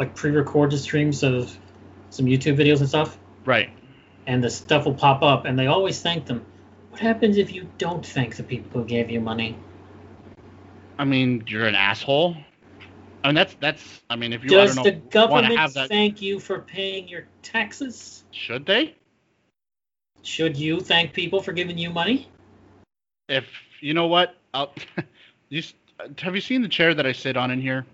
like pre-recorded streams of some YouTube videos and stuff, Right. and the stuff will pop up, and they always thank them. What happens if you don't thank the people who gave you money? I mean, you're an asshole. I mean, that's that's. I mean, if you Does the know, to government have that, thank you for paying your taxes? should they? Should you thank people for giving you money? If you know what, I'll, you have you seen the chair that I sit on in here?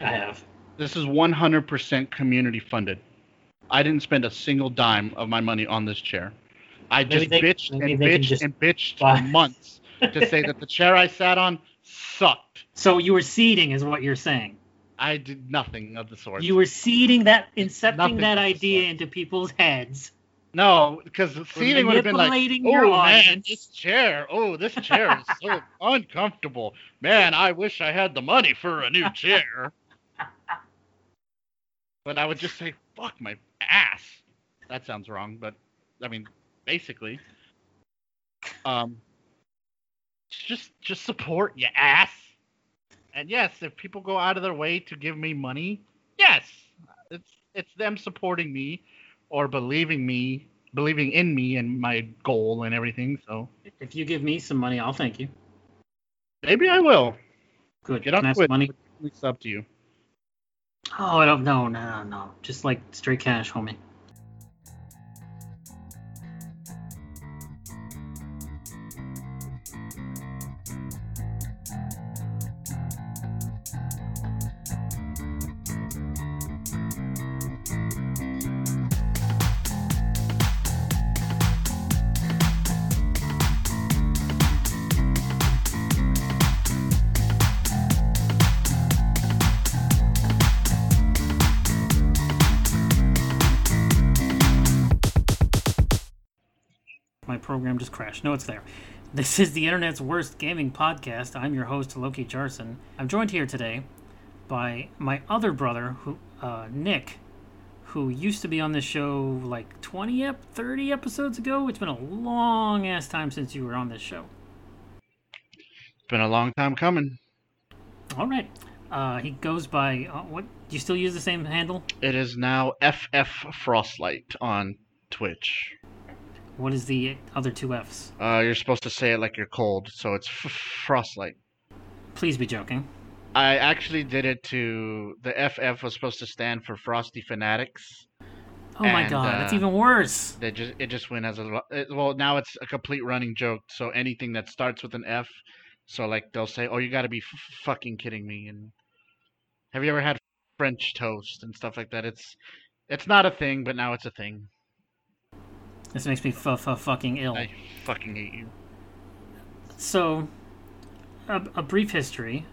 I have. This is 100% community funded. I didn't spend a single dime of my money on this chair. I just they- bitched and bitched and bitched buy- for months to say that the chair I sat on sucked. So you were seeding, is what you're saying. I did nothing of the sort. You were seeding that, incepting Nothing that idea into people's heads. no, because seating would have been like, oh man, this chair, oh this chair is so uncomfortable. Man, I wish I had the money for a new chair. But I would just say, fuck my ass. That sounds wrong, but I mean, basically, um, just just support your ass. And yes, if people go out of their way to give me money, yes, it's it's them supporting me or believing me, believing in me and my goal and everything. So If you give me some money, I'll thank you. maybe I will. Good. Get Can on I have money? It's up to you. Oh, I don't know. No, no, no. Just like straight cash, homie. Program just crashed. No, it's there. This is the internet's worst gaming podcast. I'm your host, Loki Jarson. I'm joined here today by my other brother, who uh, Nick, who used to be on this show like 20, ep- 30 episodes ago. It's been a long ass time since you were on this show. It's been a long time coming. All right. Uh, he goes by uh, what? Do you still use the same handle? It is now FF Frostlight on Twitch. What is the other two F's? Uh, you're supposed to say it like you're cold, so it's f- Frostlight. Please be joking. I actually did it to the FF was supposed to stand for Frosty Fanatics. Oh my And, god, that's uh, even worse. They just it just went as a it, well now it's a complete running joke. So anything that starts with an F, so like they'll say, "Oh, you got to be f- fucking kidding me!" And have you ever had French toast and stuff like that? It's it's not a thing, but now it's a thing. This makes me f- fucking ill. I fucking hate you. So, a, a brief history,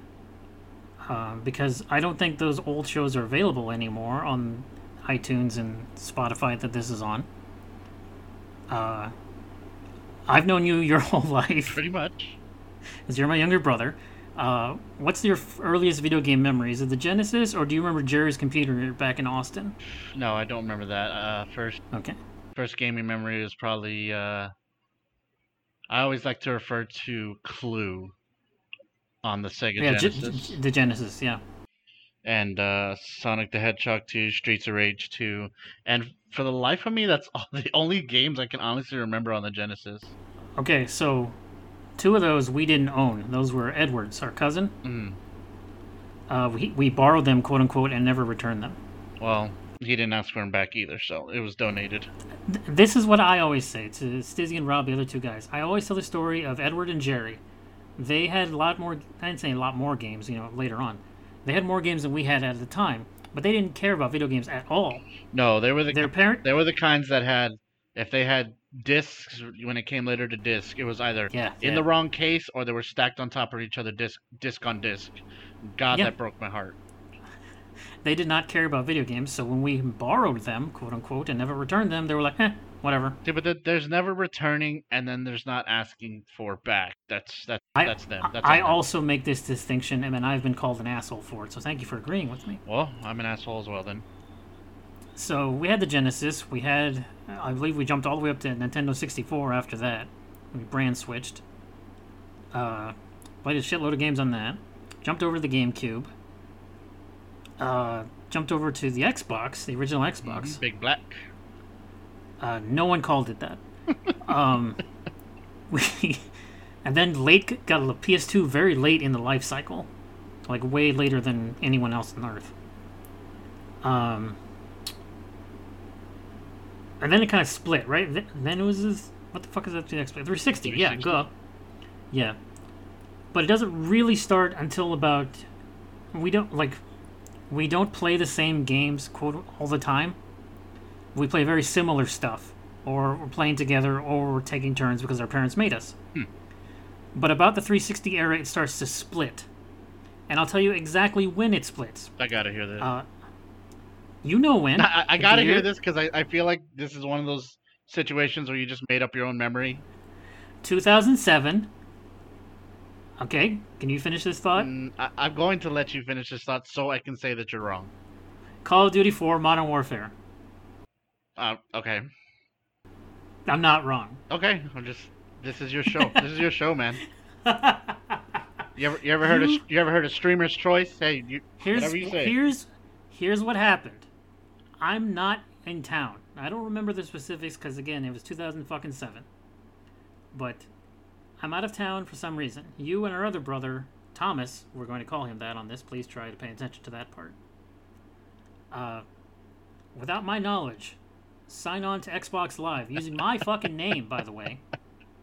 uh, because I don't think those old shows are available anymore on iTunes and Spotify that this is on. Uh, I've known you your whole life Pretty much. because you're my younger brother. Uh, what's your f- earliest video game memories of the Genesis, or do you remember Jerry's computer back in Austin? No, I don't remember that. Uh, first Okay. First gaming memory is probably uh, I always like to refer to Clue on the Sega Yeah, Ge- Genesis. Ge- the Genesis. Yeah. and uh, Sonic the Hedgehog 2, Streets of Rage 2, and for the life of me, that's all, the only games I can honestly remember on the Genesis. Okay, so two of those we didn't own. Those were Edward's, our cousin. Mm. Uh, we, we borrowed them, quote unquote, and never returned them. Well, he didn't ask for them back either, so it was donated. This is what I always say to Stizzy and Rob, the other two guys. I always tell the story of Edward and Jerry. They had a lot more, I didn't say a lot more games, you know, later on. They had more games than we had at the time, but they didn't care about video games at all. No, they were the Their parent, they were the kinds that had if they had discs when it came later to disc, it was either yeah, in yeah. the wrong case or they were stacked on top of each other disc disc on disc. God, Yeah. that broke my heart. They did not care about video games, so when we borrowed them, quote unquote, and never returned them, they were like, eh, whatever. Yeah, but th- there's never returning, and then there's not asking for back. That's that's I, that's them. That's I them. also make this distinction, and then I've been called an asshole for it, so thank you for agreeing with me. Well, I'm an asshole as well then. So we had the Genesis. We had, I believe, we jumped all the way up to Nintendo 64 after that. We brand switched. Uh, played a shitload of games on that. Jumped over to the GameCube. Uh, jumped over to the Xbox, the original Xbox. Big Black. Uh, no one called it that. um, we, and then late got a PS2 very late in the life cycle, like way later than anyone else on Earth. Um, and then it kind of split, right? Th- Then it was this, what the fuck is that? The Xbox 360. Yeah, 360. go. Yeah, but it doesn't really start until about we don't like we don't play the same games quote all the time. We play very similar stuff, or we're playing together, or we're taking turns because our parents made us. Hmm. But about the 360 era, it starts to split, and I'll tell you exactly when it splits. I gotta hear this. Uh, you know when? I, I gotta hear this because I, I feel like this is one of those situations where you just made up your own memory. 2007. Okay, can you finish this thought? Mm, I, I'm going to let you finish this thought so I can say that you're wrong. Call of Duty 4 Modern Warfare. Uh, okay. I'm not wrong. Okay. I'm just. This is your show. this is your show, man. You ever you ever heard of You- ever heard of Streamer's Choice? Hey, you Here's you here's here's what happened. I'm not in town. I don't remember the specifics because again, it was 2007. But I'm out of town for some reason. You and our other brother Thomas, we're going to call him that on this. Please try to pay attention to that part. Uh, without my knowledge, sign on to Xbox Live using my fucking name. By the way,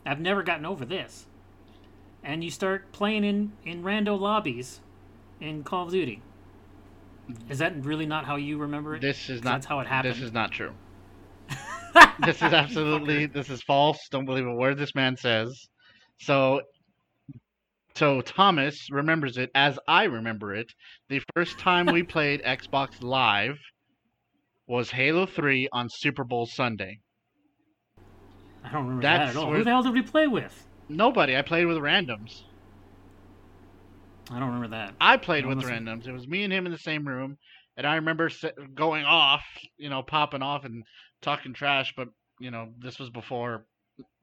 I've never gotten over this. And you start playing in in rando lobbies in Call of Duty. Is that really not how you remember it? This is not. That's how it happened. This is not true. this is absolutely this is false. Don't believe a word this man says. So so Thomas remembers it as I remember it. The first time we played Xbox Live was Halo 3 on Super Bowl Sunday. I don't remember that at all. where- Who the hell did we play with? Nobody. I played with randoms. I don't remember that. I played No, with randoms. It was me and him in the same room, and I remember going off, you know, popping off and talking trash. But you know, this was before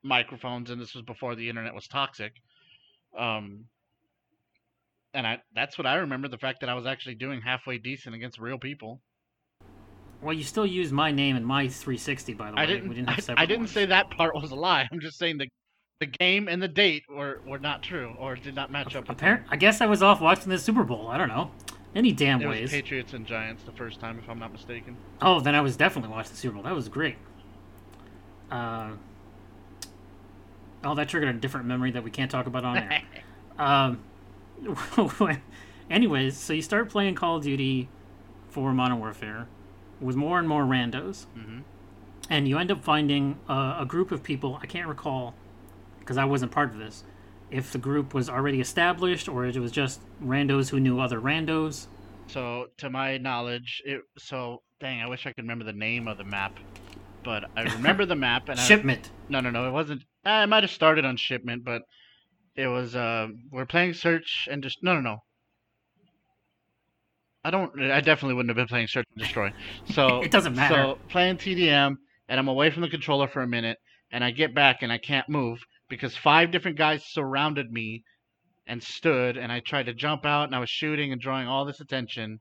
microphones, and this was before the internet was toxic. Um, and I that's what I remember. The fact that I was actually doing halfway decent against real people. Well, you still use my name and my 360, by the way. I didn't. we didn't have separate I didn't ones. say that part was a lie. I'm just saying the the game and the date were were not true or did not match up. with Appar- I guess I was off watching the Super Bowl. I don't know. Any damn It was ways. Patriots and Giants the first time, if I'm not mistaken. Oh, then I was definitely watching the Super Bowl. That was great. Uh, oh, that triggered a different memory that we can't talk about on air. um, anyways, so you start playing Call of Duty for Modern Warfare with more and more randos, hmm and you end up finding uh, a group of people. I can't recall because I wasn't part of this. If the group was already established or it was just randos who knew other randos. So, to my knowledge, it so dang. I wish I could remember the name of the map, but I remember the map. And I, Shipment. no, no, no, it wasn't. I might have started on shipment, but it was. Uh, we're playing search and just no, no, no. I don't. I definitely wouldn't have been playing search and destroy. So It doesn't matter. So playing TDM, and I'm away from the controller for a minute, and I get back and I can't move because five different guys surrounded me and stood, and I tried to jump out, and I was shooting and drawing all this attention,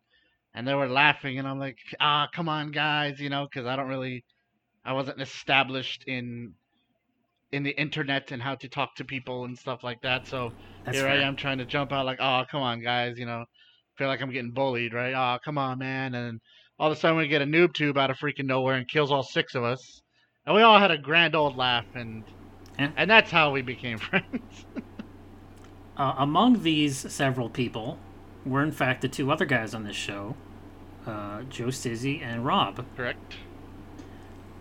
and they were laughing, and I'm like, ah, come on, guys, you know, because I don't really, I wasn't established in in the internet and how to talk to people and stuff like that. So That's here fair. I am trying to jump out like, oh, come on, guys, you know, feel like I'm getting bullied, right? Oh, come on, man. And all of a sudden we get a noob tube out of freaking nowhere and kills all six of us. And we all had a grand old laugh and Yeah. and that's how we became friends. Uh, among these several people were, in fact, the two other guys on this show, uh, Joe Stizzy and Rob. Correct.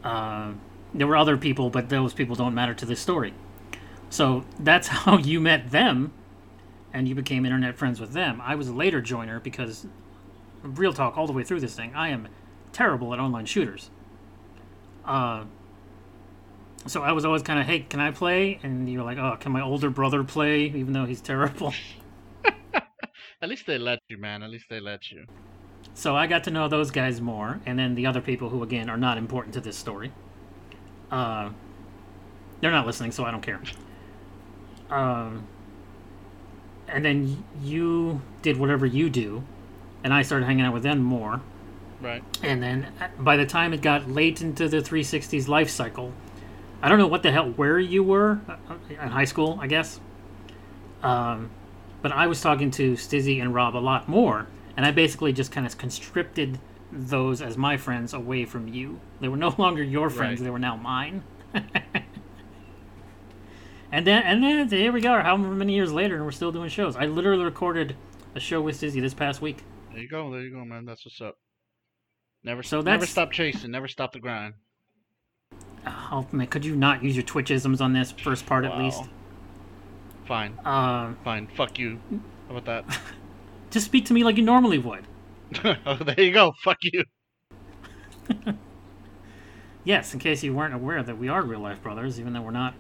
Uh, there were other people, but those people don't matter to this story. So that's how you met them, and you became internet friends with them. I was a later joiner because, real talk, all the way through this thing, I am terrible at online shooters. Uh, so I was always kind of, hey, can I play? And you're like, oh, can my older brother play, even though he's terrible? At least they let you, man. At least they let you. So I got to know those guys more, and then the other people who, again, are not important to this story. Uh, they're not listening, so I don't care. Um, and then you did whatever you do and I started hanging out with them more. Right. And then uh, by the time it got late into the 360's life cycle, I don't know what the hell where you were uh, in high school, I guess. Um, but I was talking to Stizzy and Rob a lot more, and I basically just kind of conscripted those as my friends away from you. They were no longer your friends; Right. they were now mine. and then, and then here we go. However many years later, and we're still doing shows. I literally recorded a show with Stizzy this past week. There you go. There you go, man. That's what's up. Never, So never stop chasing. Never stop the grind. Oh man, could you not use your Twitchisms on this first part at least? Fine, Uh, fine. Fuck you. How about that? just speak to me like you normally would. Oh, there you go. Fuck you. Yes, in case you weren't aware that we are real life brothers, even though we're not.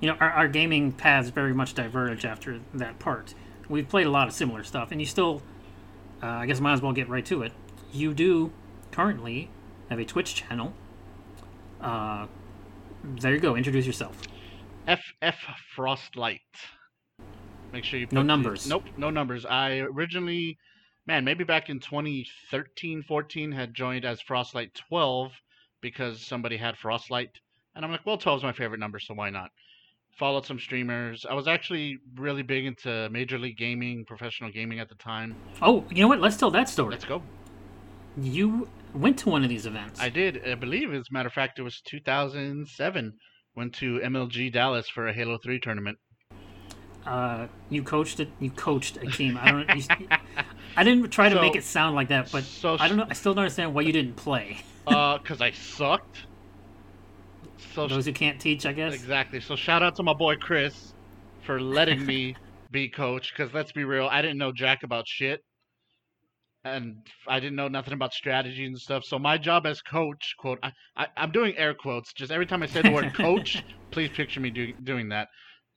You know, our, our gaming paths very much diverge after that part. We've played a lot of similar stuff, and you still, uh, I guess, might as well get right to it. You do currently have a Twitch channel. Uh, there you go. Introduce yourself. F F Frostlight. Make sure you put No the- numbers. nope, no numbers. I originally, man, maybe back in 2013, 14, had joined as Frostlight 12 because somebody had Frostlight, and I'm like, well, 12 is my favorite number, so why not? Followed some streamers. I was actually really big into Major League Gaming, professional gaming at the time. Oh, you know what? Let's tell that story. Let's go. You went to one of these events. I did. I believe, as a matter of fact, it was 2007. Went to MLG Dallas for a Halo 3 tournament. Uh, you coached it. You coached a team. I don't. You, I didn't try to So- make it sound like that, but so I don't know. I still don't understand why you didn't play. Uh, cause I sucked. So Those who can't teach, I guess. exactly. So shout out to my boy Chris for letting me be coach. Cause let's be real, I didn't know jack about shit, and I didn't know nothing about strategy and stuff. So my job as coach, quote, I, I I'm doing air quotes. Just every time I say the word coach, please picture me do, doing that.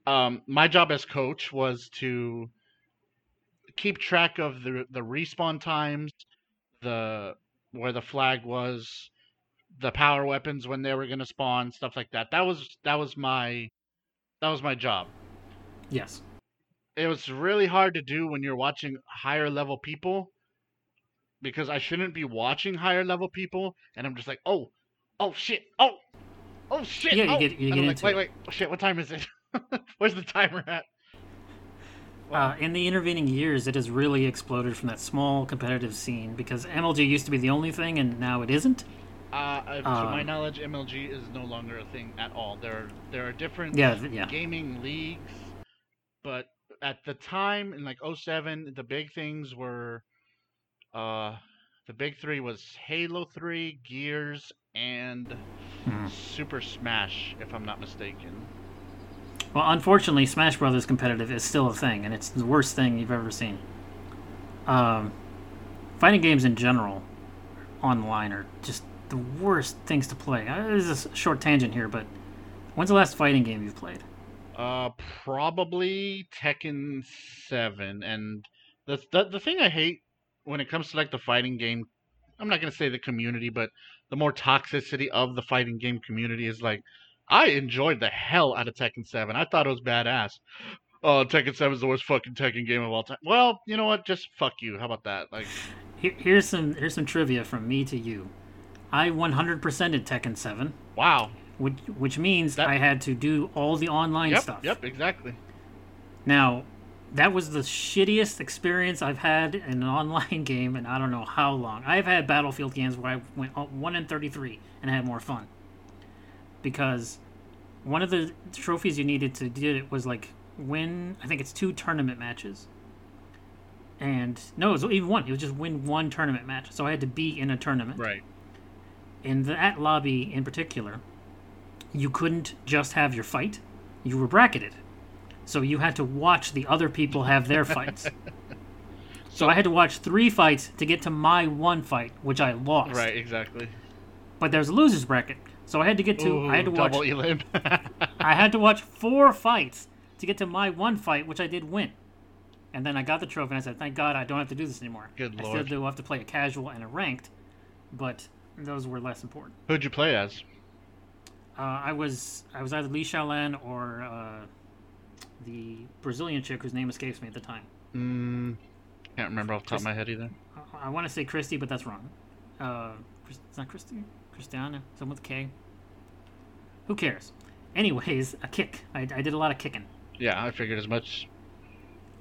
Um, my job as coach was to keep track of the the respawn times, the where the flag was, the power weapons when they were gonna spawn, stuff like that. That was that was my that was my job. Yes. It was really hard to do when you're watching higher level people because I shouldn't be watching higher level people and I'm just like, "Oh, oh shit. Oh. Oh shit." Yeah, you oh." get- you And get I'm like, "Wait, it. wait. Oh, shit, what time is it? Where's the timer at?" Uh, in the intervening years, it has really exploded from that small competitive scene because MLG used to be the only thing, and now it isn't. Uh, uh, to my Um, knowledge, MLG is no longer a thing at all. There, are, there are different Yeah, yeah. gaming leagues, but at the time in like 07, the big things were, uh, the big three was Halo 3, Gears, and Hmm. Super Smash, if I'm not mistaken. Well, unfortunately, Smash Brothers competitive is still a thing, and it's the worst thing you've ever seen. Um, fighting games in general, online, are just the worst things to play. Uh, this is a short tangent here, but when's the last fighting game you've played? Uh, probably Tekken Seven, and the the the thing I hate when it comes to like the fighting game, I'm not gonna say the community, but the more toxicity of the fighting game community is like, I enjoyed the hell out of Tekken Seven. I thought it was badass. Oh, Tekken Seven is the worst fucking Tekken game of all time. Well, you know what? Just fuck you. How about that? Like, Here, here's some here's some trivia from me to you. I 100%ed Tekken 7, wow. which which means That- I had to do all the online Yep. stuff. Yep. Exactly. Now, that was the shittiest experience I've had in an online game in I don't know how long. I've had Battlefield games where I went oh, 1 in 33 and had more fun. Because one of the trophies you needed to do it was like win, I think it's two tournament matches. And no, it was even one. It was just win one tournament match. So I had to be in a tournament. Right. In that lobby in particular, you couldn't just have your fight, you were bracketed. So you had to watch the other people have their fights. So I had to watch three fights to get to my one fight, which I lost. Right. Exactly. But there's a losers bracket, so I had to get to. Ooh, I had to watch. I had to watch four fights to get to my one fight, which I did win. And then I got the trophy, and I said, "Thank God, I don't have to do this anymore." Good I still lord. do have to play a casual and a ranked, but those were less important. Who'd you play as? Uh, I was I was either Lee Chaolan or uh, the Brazilian chick whose name escapes me at the time. Mm, Can't remember off the top of my head either. I, I want to say Christy, but that's wrong. Uh, it's not Christy. Christiana, someone with K. Who cares? Anyways, a kick. I, I did a lot of kicking. Yeah, I figured as much.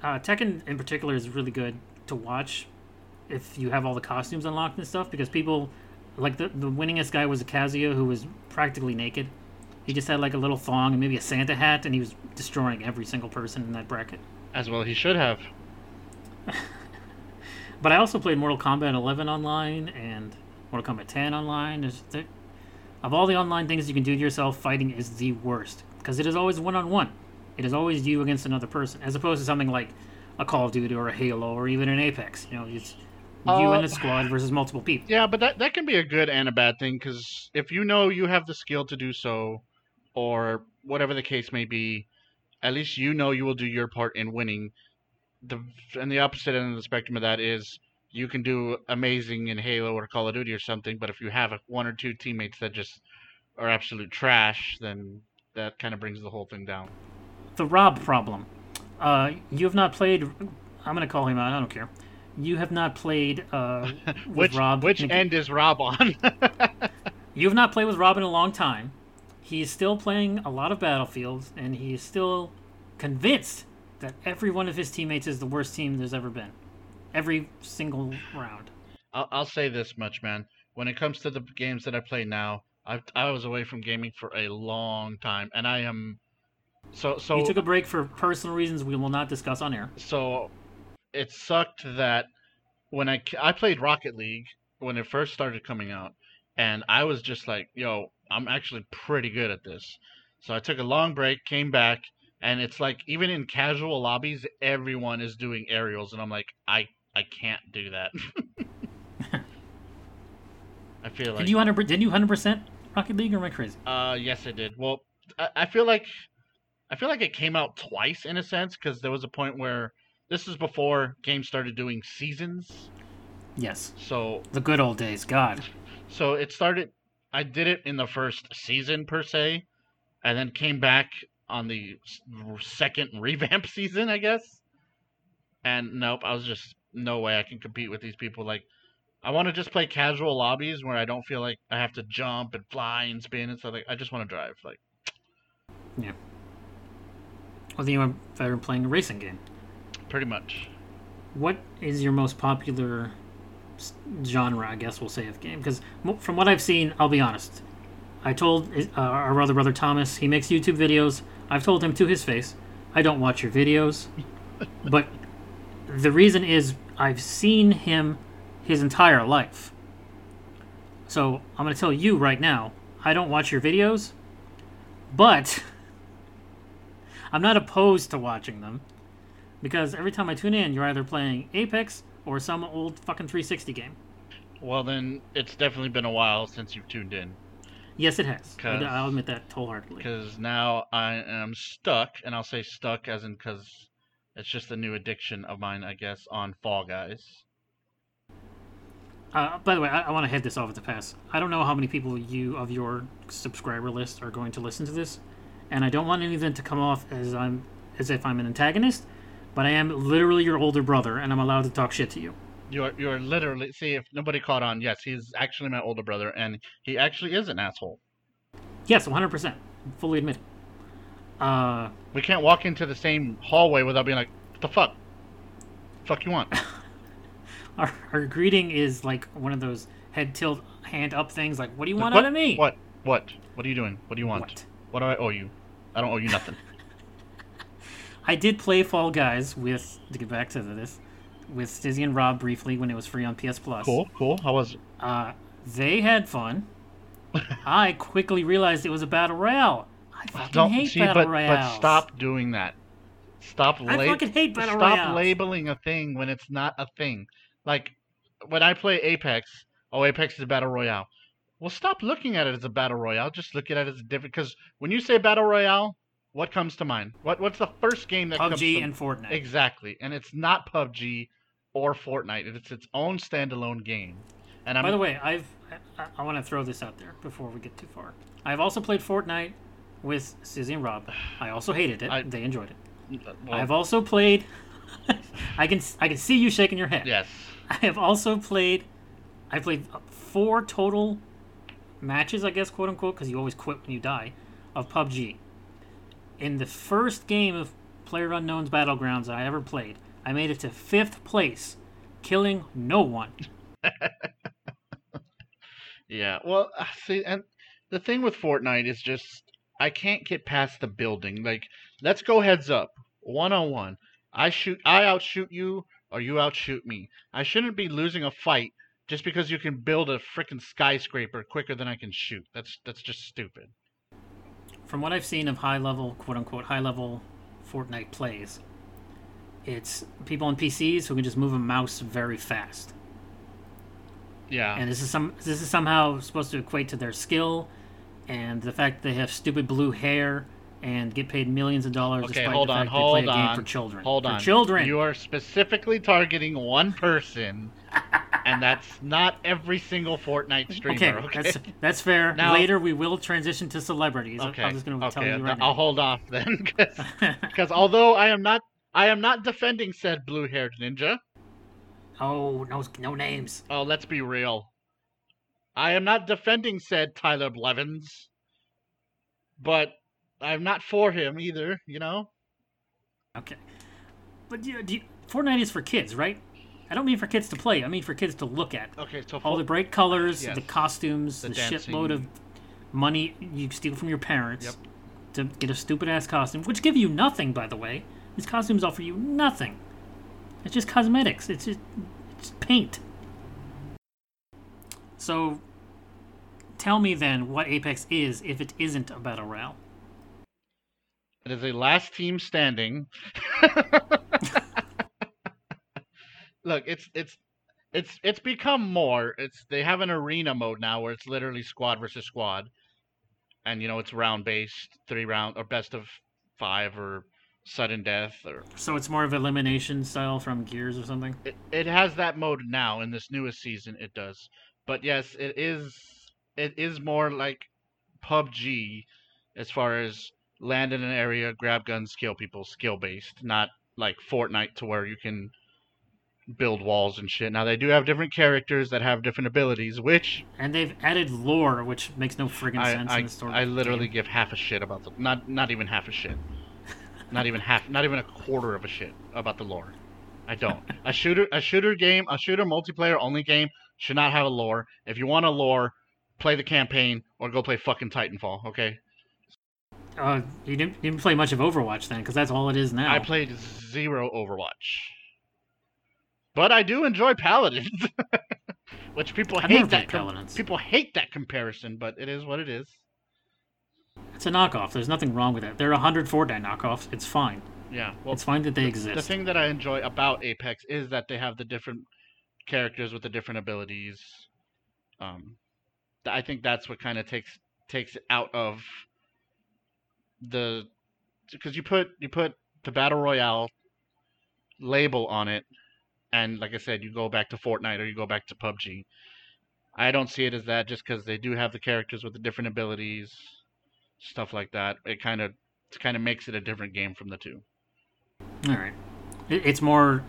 Uh, Tekken in particular is really good to watch if you have all the costumes unlocked and stuff because people like the the winningest guy was a Kazuya who was practically naked. He just had like a little thong and maybe a Santa hat, and he was destroying every single person in that bracket. As well, he should have. But I also played Mortal Kombat 11 online and Mortal Kombat 10 online. There's, there, of all the online things you can do to yourself, fighting is the worst because it is always one on one. It is always you against another person, as opposed to something like a Call of Duty or a Halo or even an Apex. You know, it's you Uh, and a squad versus multiple people. Yeah, but that that can be a good and a bad thing because if you know you have the skill to do so, or whatever the case may be, at least you know you will do your part in winning. The and the opposite end of the spectrum of that is you can do amazing in Halo or Call of Duty or something, but if you have a, one or two teammates that just are absolute trash, then that kind of brings the whole thing down. The Rob problem. Uh, you have not played. I'm gonna call him out. I don't care. You have not played uh, with Which Rob. which in- end is Rob on? You have not played with Rob in a long time. He's still playing a lot of battlefields, and he is still convinced that every one of his teammates is the worst team there's ever been. Every single round. I'll, I'll say this much, man. When it comes to the games that I play now, I I was away from gaming for a long time, and I am so so he took a break for personal reasons we will not discuss on air. so. It sucked that when I I played Rocket League when it first started coming out, and I was just like, yo, I'm actually pretty good at this. So I took a long break, came back, and it's like even in casual lobbies, everyone is doing aerials, and I'm like, I I can't do that. I feel like did you hundred? Did you hundred percent Rocket League or am I crazy? Uh, yes, I did. Well, I, I feel like I feel like it came out twice in a sense because there was a point where this is before games started doing seasons. Yes, So the good old days. God, so it started. I did it in the first season per se, and then came back on the second revamp season, I guess. And nope, I was just no way I can compete with these people. Like, I want to just play casual lobbies where I don't feel like I have to jump and fly and spin and stuff. Like, I just want to drive. Like. yeah. well, then you went better playing a racing game. Pretty much. What is your most popular genre? I guess we'll say of game because from what I've seen, I'll be honest. I told uh, our other brother Thomas he makes YouTube videos. I've told him to his face, I don't watch your videos, but the reason is I've seen him his entire life. So I'm going to tell you right now, I don't watch your videos, but I'm not opposed to watching them because every time I tune in, you're either playing Apex or some old fucking 360 game. Well, then it's definitely been a while since you've tuned in. Yes, it has. I'll admit that wholeheartedly. Because now I am stuck, and I'll say stuck as in because it's just a new addiction of mine, I guess, on Fall Guys. Uh, by the way, I, I want to head this off at the pass. I don't know how many people you of your subscriber list are going to listen to this, and I don't want any of them to come off as I'm as if I'm an antagonist. But I am literally your older brother, and I'm allowed to talk shit to you. You're you're literally see if nobody caught on. Yes, he's actually my older brother, and he actually is an asshole. Yes, 100%. Fully admit it. Uh, We can't walk into the same hallway without being like, "What the fuck? Fuck you want?" our, our greeting is like one of those head tilt, hand up things. Like, what do you want what, out of me? What? What? What are you doing? What do you want? What? What do I owe you? I don't owe you nothing. I did play Fall Guys with to get back to this with Stizzy and Rob briefly when it was free on PS Plus. cool, cool. How was it? Uh, they had fun. I quickly realized it was a battle royale. I fucking Don't hate see, battle but, royales. but stop doing that. Stop. I fucking hate battle Stop royales. labeling a thing when it's not a thing. Like when I play Apex, oh, Apex is a battle royale. Well, stop looking at it as a battle royale. Just look at it as a different. Because when you say battle royale, what comes to mind? What What's the first game that comes PUBG to and Fortnite. exactly? And it's not PUBG or Fortnite. It's its own standalone game. And I'm By the way, I've I, I want to throw this out there before we get too far. I've also played Fortnite with Stizzy and Rob. I also hated it. I- they enjoyed it. well, I've also played. I can I can see you shaking your head. Yes. I have also played. I played four total matches, I guess, quote unquote, because you always quit when you die, of PUBG. In the first game of Player Unknown's Battlegrounds I ever played, I made it to fifth place, killing no one. Yeah. Well, uh, see, and the thing with Fortnite is just I can't get past the building. Like, let's go heads up, one on one. I shoot, I outshoot you, or you outshoot me. I shouldn't be losing a fight just because you can build a freaking skyscraper quicker than I can shoot. That's that's just stupid. From what I've seen of high level, quote unquote, high level Fortnite plays, it's people on PCs who can just move a mouse very fast. Yeah. and this is some this is somehow supposed to equate to their skill and the fact they have stupid blue hair and get paid millions of dollars Okay, despite hold the on, fact hold they play a game for children. Hold for on. children. You are specifically targeting one person, and that's not every single Fortnite streamer. okay, Okay. that's that's fair. Now- Later we will transition to celebrities. okay. I'm just going to okay. tell you right I'll now. hold off then, because although I am not, I am not defending said blue-haired ninja. oh, no no names. Oh, let's be real. I am not defending said Tyler Blevins, but I'm not for him either. You know. Okay. But do you, do you, Fortnite is for kids, right? I don't mean for kids to play. I mean for kids to look at. Okay, so All the bright colors, Yes. the costumes, The the, dancing. shitload of money you steal from your parents Yep. to get a stupid ass costume, which give you nothing, by the way. These costumes offer you nothing. It's just cosmetics. It's just it's paint. So, tell me then what Apex is if it isn't a battle royale. It is a last team standing. Look, it's it's it's it's become more. It's they have an arena mode now where it's literally squad versus squad, and you know it's round based, three round or best of five or sudden death or So it's more of elimination style from Gears or something. it, it has that mode now in this newest season. It does, but yes, it is it is more like PUBG as far as land in an area, grab guns, kill people, skill based, not like Fortnite to where you can build walls and shit. Now they do have different characters that have different abilities, which And they've added lore, which makes no friggin' I sense I, in the story. I literally game. give half a shit about the not not even half a shit. not even half not even a quarter of a shit about the lore. I don't. a shooter a shooter game, a shooter multiplayer only game should not have a lore. If you want a lore, play the campaign or go play fucking Titanfall, okay? Uh, you didn't, you didn't play much of Overwatch then, because that's all it is now. I played zero Overwatch. But I do enjoy Paladins. Which people I've hate that com- people hate that comparison, but it is what it is. It's a knockoff. There's nothing wrong with it. There are 100 Fortnite knockoffs. It's fine. Yeah. Well, it's fine that they the exist. The thing that I enjoy about Apex is that they have the different characters with the different abilities. Um, I think that's what kind of takes takes it out of the because you put you put the battle royale label on it, and like I said, you go back to Fortnite or you go back to PUBG. I don't see it as that just because they do have the characters with the different abilities, stuff like that. It kind of kind of makes it a different game from the two. all right. It's more.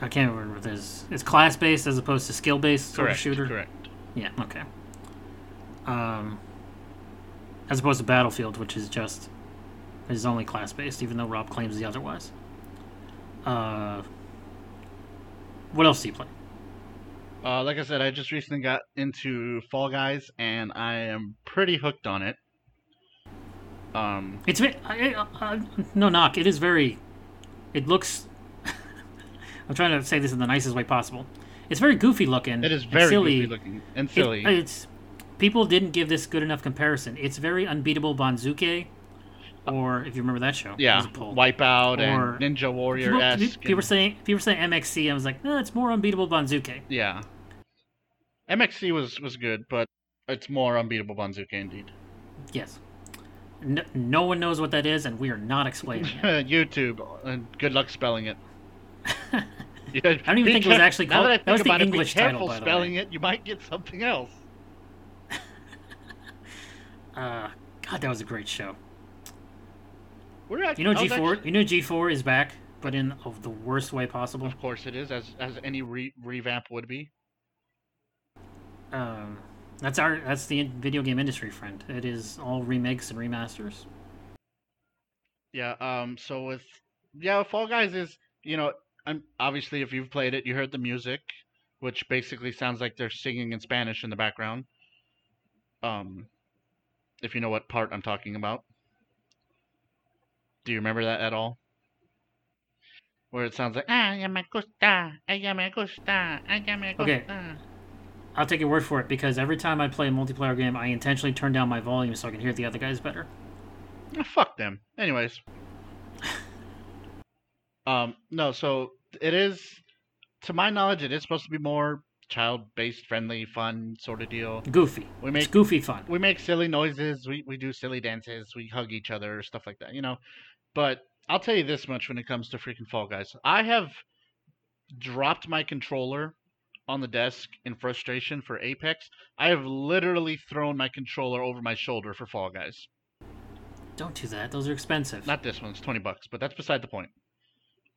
I can't remember what this. It's class based as opposed to skill based sort Correct. of shooter. Correct. Yeah. Okay. Um, as opposed to Battlefield, which is just is only class based, even though Rob claims the otherwise. Uh, what else do you play? Uh, like I said, I just recently got into Fall Guys, and I am pretty hooked on it. Um, It's I, I, I, no knock. It is very. It looks. I'm trying to say this in the nicest way possible. It's very goofy looking. it is very silly. goofy looking and It- silly. it's people didn't give this good enough comparison. It's very unbeatable Banzuke, uh, or if you remember that show, yeah, was a pull. Wipeout Or- and Ninja Warrior People, people were saying people were saying MXC. I was like, no, it's more unbeatable Banzuke. yeah, MXC was was good, but it's more unbeatable Banzuke indeed. Yes. No, no one knows what that is, and we are not explaining it. YouTube, and good luck spelling it. I don't even think it was actually now called- That, I that think was the about English it, be title, careful by the way. spelling it. You might get something else. Uh, God, that was a great show. We're actually, You know G4. You know G4 is back but in of the worst way possible. Of course it is, as as any re- revamp would be. Um, that's our that's the video game industry, friend. It is all remakes and remasters. Yeah. Um. So with yeah, Fall Guys is you know, I'm obviously if you've played it, you heard the music, which basically sounds like they're singing in Spanish in the background. Um, if you know what part I'm talking about. Do you remember that at all? Where it sounds like ah ya me gusta, ah ya me gusta, ah ya me gusta. Okay. I'll take your word for it because every time I play a multiplayer game, I intentionally turn down my volume so I can hear the other guys better. Ah, Fuck them. Anyways. um, no, so it is, to my knowledge, it is supposed to be more child-based, friendly, fun sort of deal. Goofy. We it's make goofy fun. we make silly noises, we we do silly dances, we hug each other, stuff like that, you know. But I'll tell you this much when it comes to freaking Fall Guys, I have dropped my controller on the desk in frustration for Apex. I have literally thrown my controller over my shoulder for Fall Guys. Don't do that. Those are expensive. Not this one. It's twenty bucks, but that's beside the point.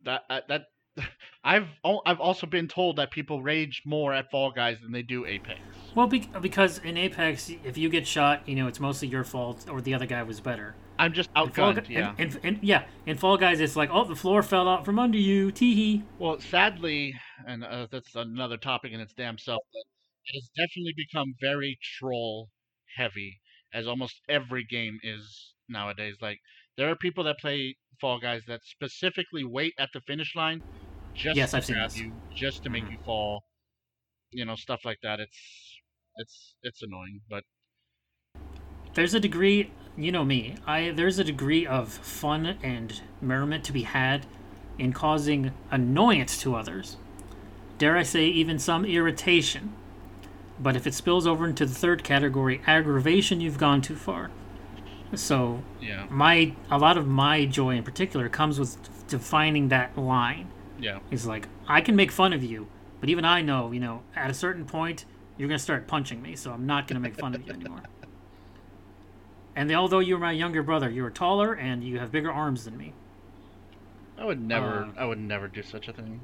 That that I've I've also been told that people rage more at Fall Guys than they do Apex. Well, be- because in Apex, if you get shot, you know it's mostly your fault, or the other guy was better. I'm just In Fall outgunned. Yeah. And, and, and yeah, in Fall Guys, it's like, oh, the floor fell out from under you. Teehee. Well, sadly, and uh, that's another topic in its damn self, but it has definitely become very troll heavy, as almost every game is nowadays. Like there are people that play Fall Guys that specifically wait at the finish line just Yes, to I've grab you, just to make Mhm. you fall. You know, stuff like that. It's it's it's annoying, but There's a degree, you know me. I there's a degree of fun and merriment to be had in causing annoyance to others. Dare I say, even some irritation. But if it spills over into the third category, aggravation, you've gone too far. So yeah, my a lot of my joy in particular comes with defining that line. yeah. It's like I can make fun of you, but even I know, you know, at a certain point you're gonna start punching me, so I'm not gonna make fun of you anymore. And although you're my younger brother, you are taller and you have bigger arms than me. I would never, Uh, I would never do such a thing.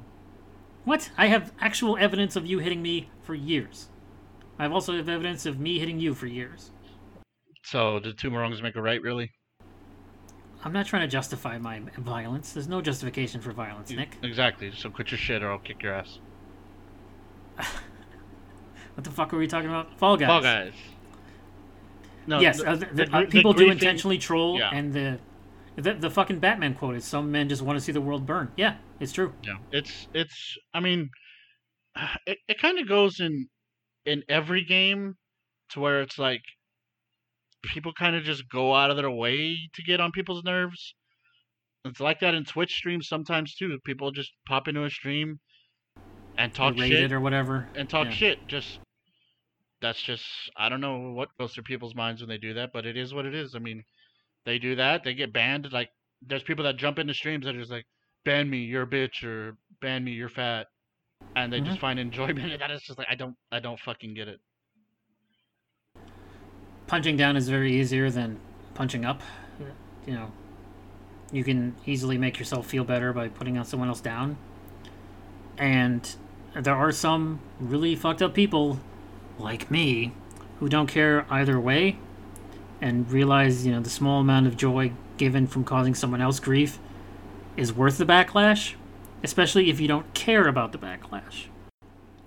What? I have actual evidence of you hitting me for years. I have also have evidence of me hitting you for years. So did two wrongs make a right, really? I'm not trying to justify my violence. There's no justification for violence, Nick. Exactly. So quit your shit, or I'll kick your ass. What the fuck were we talking about? Fall Guys. Fall Guys. No, yes, the- uh, the, the uh, people do intentionally troll, Yeah. and the, the the fucking Batman quote is "Some men just want to see the world burn." Yeah, it's true. Yeah, it's it's. I mean, it it kind of goes in in every game to where it's like people kind of just go out of their way to get on people's nerves. It's like that in Twitch streams sometimes too. People just pop into a stream and talk shit it or whatever. and talk yeah. shit. Just that's just I don't know what goes through people's minds when they do that, but it is what it is. I mean, they do that, they get banned. Like there's people that jump into streams that are just like, ban me, you're a bitch, or ban me, you're fat, and they Mhm. just find enjoyment in that. It's just like I don't I don't fucking get it. Punching down is very easier than punching up. You know, you can easily make yourself feel better by putting on someone else down. And there are some really fucked up people like me who don't care either way and realize, you know, the small amount of joy given from causing someone else grief is worth the backlash, especially if you don't care about the backlash.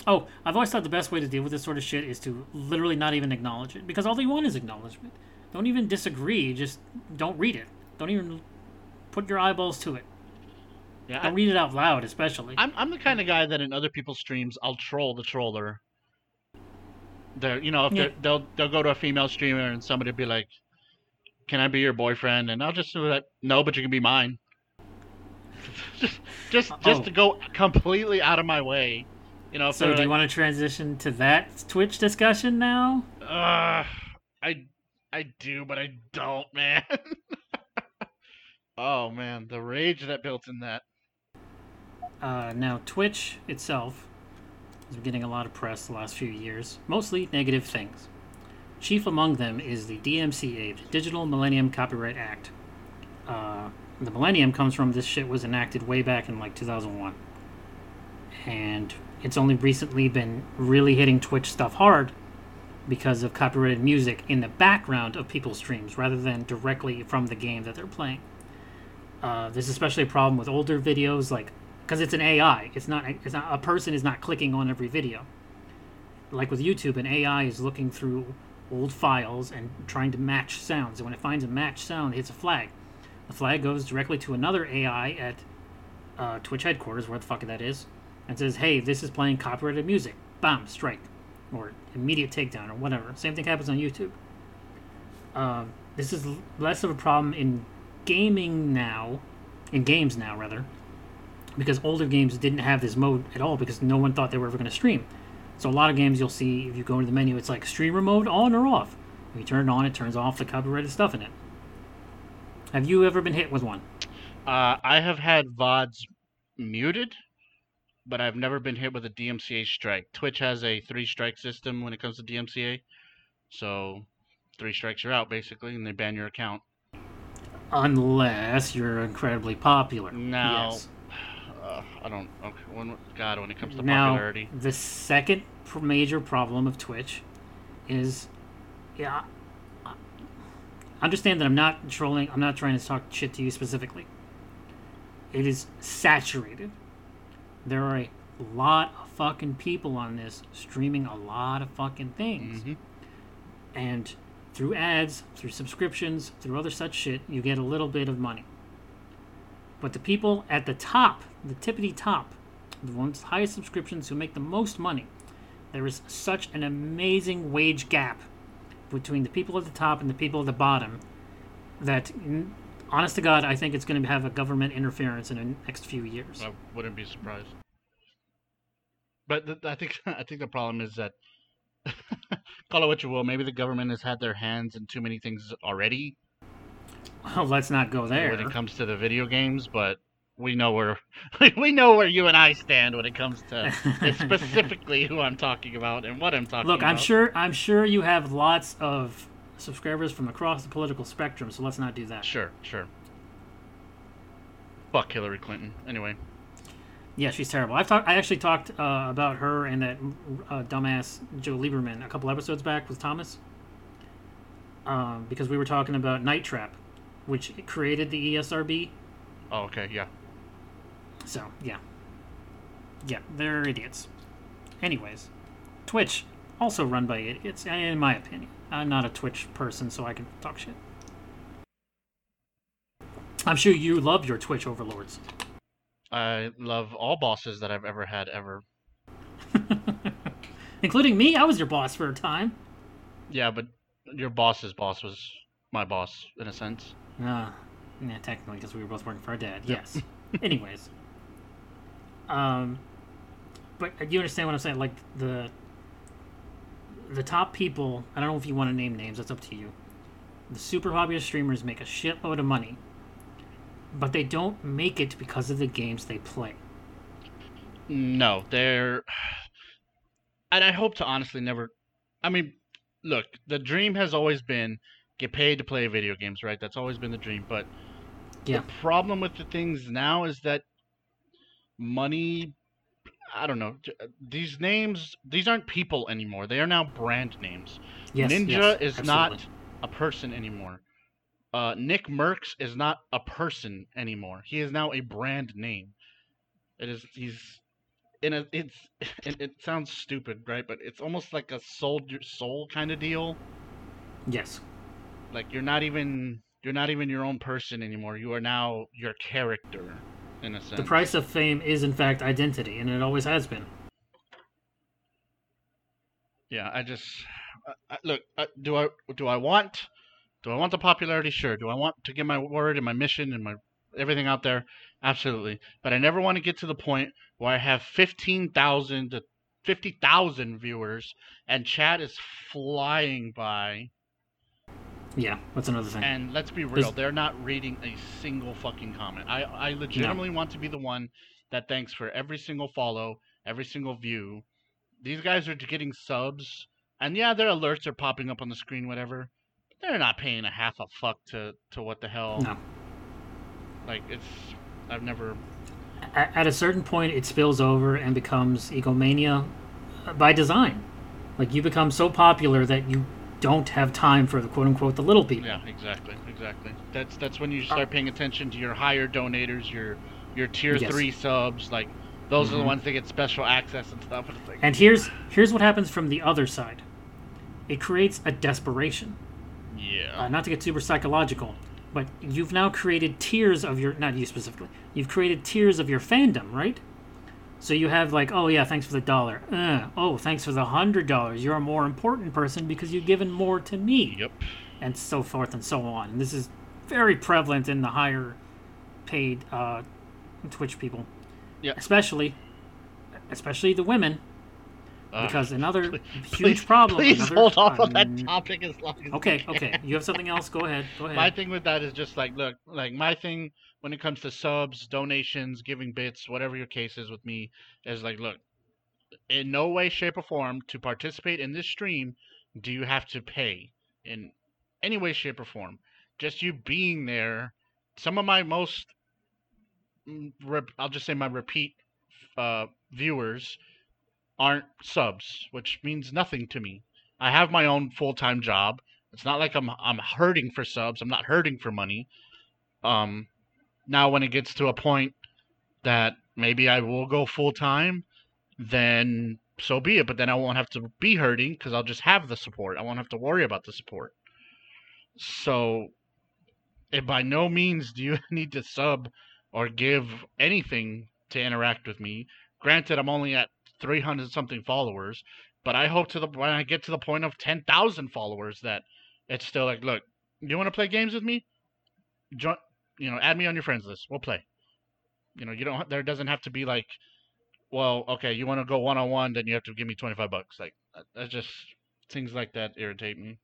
Oh, I've always thought the best way to deal with this sort of shit is to literally not even acknowledge it because all they want is acknowledgement. Don't even disagree, just don't read it. Don't even put your eyeballs to it. Yeah, Don't read it out loud, especially. I'm I'm the kind of guy that in other people's streams I'll troll the troller. They're you know if Yeah. they'll they'll go to a female streamer and somebody will be like, "Can I be your boyfriend?" and I'll just do that. No, but you can be mine. just just just Oh. to go completely out of my way, you know. So, do you want to transition to that Twitch discussion now? Uh, I I do, but I don't, man. oh man, the rage that built in that. Uh, now, Twitch itself has been getting a lot of press the last few years, mostly negative things. Chief among them is the DMCA, the Digital Millennium Copyright Act. Uh, the millennium comes from this shit was enacted way back in like 2001. And it's only recently been really hitting Twitch stuff hard because of copyrighted music in the background of people's streams rather than directly from the game that they're playing. Uh, there's especially a problem with older videos, like because it's an AI. It's not. It's not a person is not clicking on every video. Like with YouTube, an AI is looking through old files and trying to match sounds. And when it finds a match sound, it hits a flag. The flag goes directly to another AI at uh, Twitch headquarters, where the fuck that is, and says, "Hey, this is playing copyrighted music." Bam, strike, or immediate takedown, or whatever. Same thing happens on YouTube. Uh, this is less of a problem in gaming now, in games now rather, because older games didn't have this mode at all because no one thought they were ever going to stream. So a lot of games you'll see if you go into the menu, it's like streamer mode on or off. When you turn it on, it turns off the copyrighted stuff in it. Have you ever been hit with one? Uh, I have had VODs muted, but I've never been hit with a DMCA strike. Twitch has a three strike system when it comes to DMCA. So three strikes you're out basically, and they ban your account. Unless you're incredibly popular. Now, Yes. uh, I don't. Okay, when, God, when it comes to Now, popularity, the second major problem of Twitch is, yeah, I- understand that I'm not trolling. I'm not trying to talk shit to you specifically. It is saturated. There are a lot of fucking people on this streaming a lot of fucking things, Mhm. and through ads, through subscriptions, through other such shit, you get a little bit of money. But the people at the top, the tippity top, the ones with highest subscriptions who make the most money, there is such an amazing wage gap between the people at the top and the people at the bottom that, honest to God, I think it's going to have a government interference in the next few years. I wouldn't be surprised. But th- I think I think the problem is that call it what you will. Maybe the government has had their hands in too many things already Well, let's not go there. when it comes to the video games. But we know where we know where you and I stand when it comes to specifically who I'm talking about and what I'm talking Look, about. I'm sure I'm sure you have lots of subscribers from across the political spectrum, so let's not do that. Sure, sure. Fuck Hillary Clinton. Anyway, Yeah, she's terrible. I've talked. I actually talked uh, about her and that uh, dumbass Joe Lieberman a couple episodes back with Thomas, um, because we were talking about Night Trap, which created the ESRB. oh okay, yeah. So yeah, yeah, they're idiots. Anyways, Twitch also run by idiots, in my opinion. I'm not a Twitch person, so I can talk shit. I'm sure you love your Twitch overlords. I love all bosses that I've ever had ever. Including me, I was your boss for a time. Yeah, but your boss's boss was my boss in a sense. Ah, yeah, technically, because we were both working for our dad. Yep. Yes. Anyways, um, but you understand what I'm saying? Like the the top people. I don't know if you want to name names. That's up to you. The super popular streamers make a shitload of money, but they don't make it because of the games they play. No, they're. And I hope to honestly never. I mean, look, the dream has always been get paid to play video games, right? That's always been the dream. But Yeah. the problem with the things now is that money. I don't know. These names, these aren't people anymore. They are now brand names. Yes, Ninja yes, is absolutely. not a person anymore. Uh, Nick Mercs is not a person anymore. He is now a brand name. It is he's in a it's it, it sounds stupid, right? But it's almost like a soul soul kind of deal. Yes. Like you're not even you're not even your own person anymore. You are now your character, in a sense. The price of fame is, in fact, identity, and it always has been. Yeah, I just uh, uh, look. Uh, do I do I want do I want the popularity? Sure. Do I want to get my word and my mission and my everything out there? Absolutely. But I never want to get to the point where I have fifteen thousand to fifty thousand viewers and chat is flying by. Yeah, that's another thing. And let's be real, There's- they're not reading a single fucking comment. I I legitimately want to be the one that thanks for every single follow, every single view. These guys are getting subs, and yeah, their alerts are popping up on the screen, whatever. They're not paying a half a fuck to to what the hell. No. Like it's I've never At, at a certain point, it spills over and becomes egomania uh, by design. Like you become so popular that you don't have time for the quote unquote the little people. Yeah, exactly, exactly. That's that's when you start paying attention to your higher donators, your your tier Yes. three subs. Like those are the Mhm. ones that get special access and stuff. And like, And here's here's what happens from the other side. It creates a desperation. yeah, Uh, not to get super psychological, but you've now created tiers of your not you specifically. You've created tiers of your fandom, right? So you have like, oh yeah, thanks for the dollar. Uh, oh, thanks for the hundred dollars. You're a more important person because you've given more to me, yep, and so forth and so on. And this is very prevalent in the higher paid uh, Twitch people, Yeah. especially, especially the women, Ugh. because another please- huge problem. Please another- hold off on um, that topic as long as Okay, you can. okay. You have something else? Go ahead. Go ahead. My thing with that is just like, look, like my thing when it comes to subs, donations, giving bits, whatever your case is with me, is like, look, in no way, shape, or form to participate in this stream do you have to pay in any way, shape, or form. Just you being there. Some of my most, mm, I'll just say my repeat uh, viewers aren't subs, which means nothing to me. I have my own full time job. It's not like I'm I'm hurting for subs. I'm not hurting for money. Um, now when it gets to a point that maybe I will go full time, then so be it. But then I won't have to be hurting because I'll just have the support. I won't have to worry about the support. So, it by no means do you need to sub or give anything to interact with me. Granted, I'm only at 300 something followers, but I hope to the when I get to the point of 10,000 followers that it's still like, look, you want to play games with me? Join, you know, add me on your friends list. We'll play. You know, you don't. There doesn't have to be like, well, okay, you want to go one on one, then you have to give me 25 bucks. Like that- that's just things like that irritate me.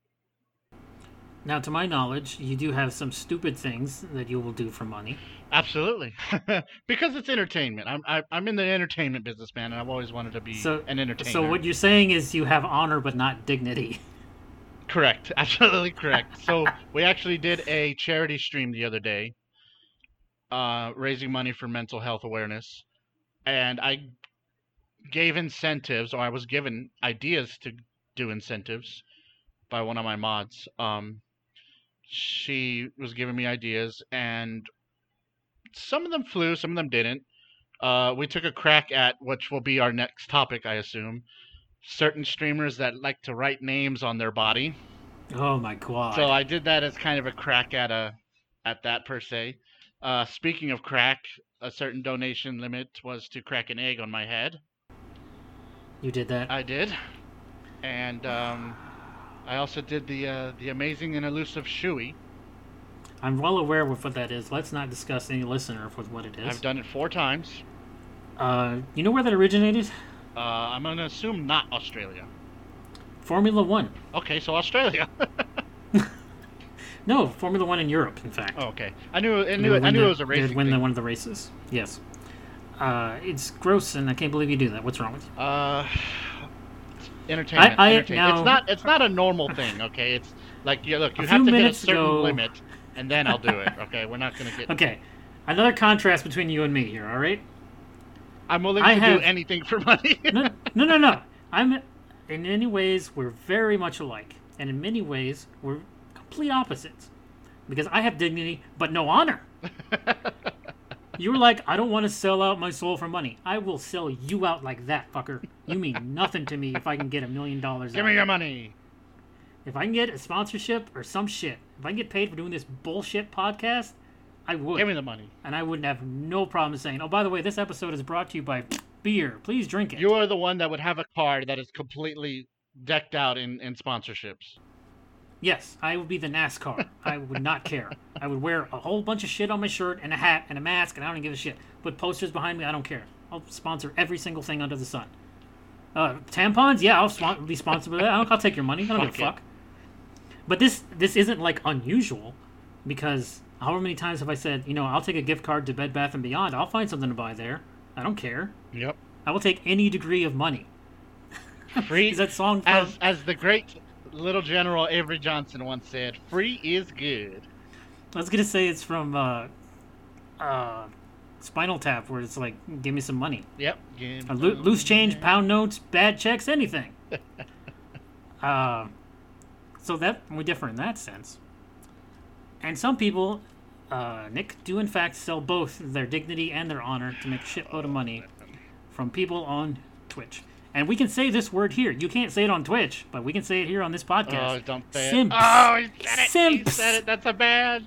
Now, to my knowledge, you do have some stupid things that you will do for money. Absolutely, because it's entertainment. I'm I, I'm in the entertainment business, man, and I've always wanted to be So- an entertainer. So what you're saying is you have honor but not dignity. Correct. Absolutely correct. So we actually did a charity stream the other day, uh, raising money for mental health awareness, and I gave incentives, or I was given ideas to do incentives by one of my mods. Um, she was giving me ideas, and some of them flew, some of them didn't. Uh, we took a crack at which will be our next topic, I assume. Certain streamers that like to write names on their body. Oh my god. So I did that as kind of a crack at a at that per se. Uh, speaking of crack, a certain donation limit was to crack an egg on my head. you did that. I did, and um, I also did the uh, the amazing and elusive shoey. I'm well aware of what that is. Let's not discuss any listener with what it is. I've done it four times. Uh, you know where that originated? Uh, I'm gonna assume not Australia. Formula One. Okay, so Australia. No, Formula One in Europe, in fact. oh, okay, I knew I knew would I knew the- it was a race. racing win the, one of the races. Yes. Uh, it's gross, and I can't believe you do that. What's wrong with you? Uh, entertainment. I- entertainment. now- It's not. It's not a normal thing. Okay. It's like yeah. Look, you have to hit a certain ago- limit, and then I'll do it. Okay. We're not gonna get. Okay, another contrast between you and me here. All right. I'm willing I to have- do anything for money. No, no, no, no. I'm. In many ways, we're very much alike, and in many ways, we're complete opposites. Because I have dignity, but no honor. You were like, I don't want to sell out my soul for money. I will sell you out like that, fucker. You mean nothing to me if I can get a million dollars. Give me your money. If I can get a sponsorship or some shit, if I can get paid for doing this bullshit podcast, I would. Give me the money. and I wouldn't have no problem saying, oh, by the way, this episode is brought to you by beer. Please drink it. You are the one that would have a card that is completely decked out in, in sponsorships. Yes, I would be the NASCAR. I would not care. I would wear a whole bunch of shit on my shirt and a hat and a mask, and I don't give a shit. Put posters behind me, I don't care. I'll sponsor every single thing under the sun. Uh, tampons, yeah, I'll spon- be sponsored by that. I'll, I'll take your money. I don't give a Fuck it. But this this isn't like unusual, because however many times have I said, you know, I'll take a gift card to Bed Bath and Beyond. I'll find something to buy there. I don't care. Yep. I will take any degree of money. Free Is that song from? as as the great little General Avery Johnson once said, "Free is good." I was gonna say it's from uh, uh, Spinal Tap, where it's like, give me some money. Yep. Uh, loo- loose change, pound notes, bad checks, anything. uh, so that we differ in that sense. And some people, uh, Nick, do in fact sell both their dignity and their honor to make a shitload of money from people on Twitch. And we can say this word here. You can't say it on Twitch, but we can say it here on this oh, podcast. Oh, don't say Simps. it. Oh, he said it. Simps. He said it. That's a bad.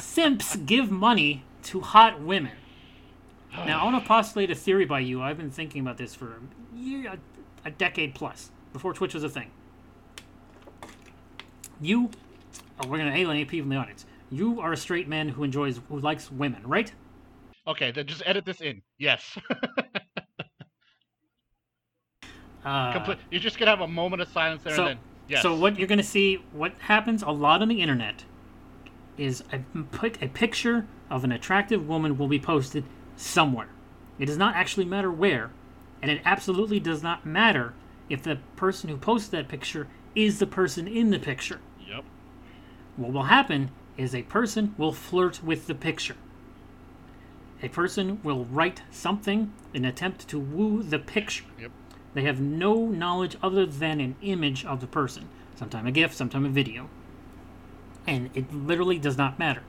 Simps give money to hot women. Now, I want to postulate a theory by you. I've been thinking about this for a, year, a, a decade plus, before Twitch was a thing. You, oh, we're going to alienate people in the audience. You are a straight man who enjoys, who likes women, right? Okay, then just edit this in. Yes. Uh, Complete. You're just gonna have a moment of silence there, so, and then yes. so what you're going to see, what happens a lot on the internet, is a, put a picture of an attractive woman will be posted somewhere. It does not actually matter where, and it absolutely does not matter if the person who posted that picture is the person in the picture. Yep. What will happen is a person will flirt with the picture. A person will write something in attempt to woo the picture. Yep. They have no knowledge other than an image of the person, sometime a GIF, sometime a video. And it literally does not matter.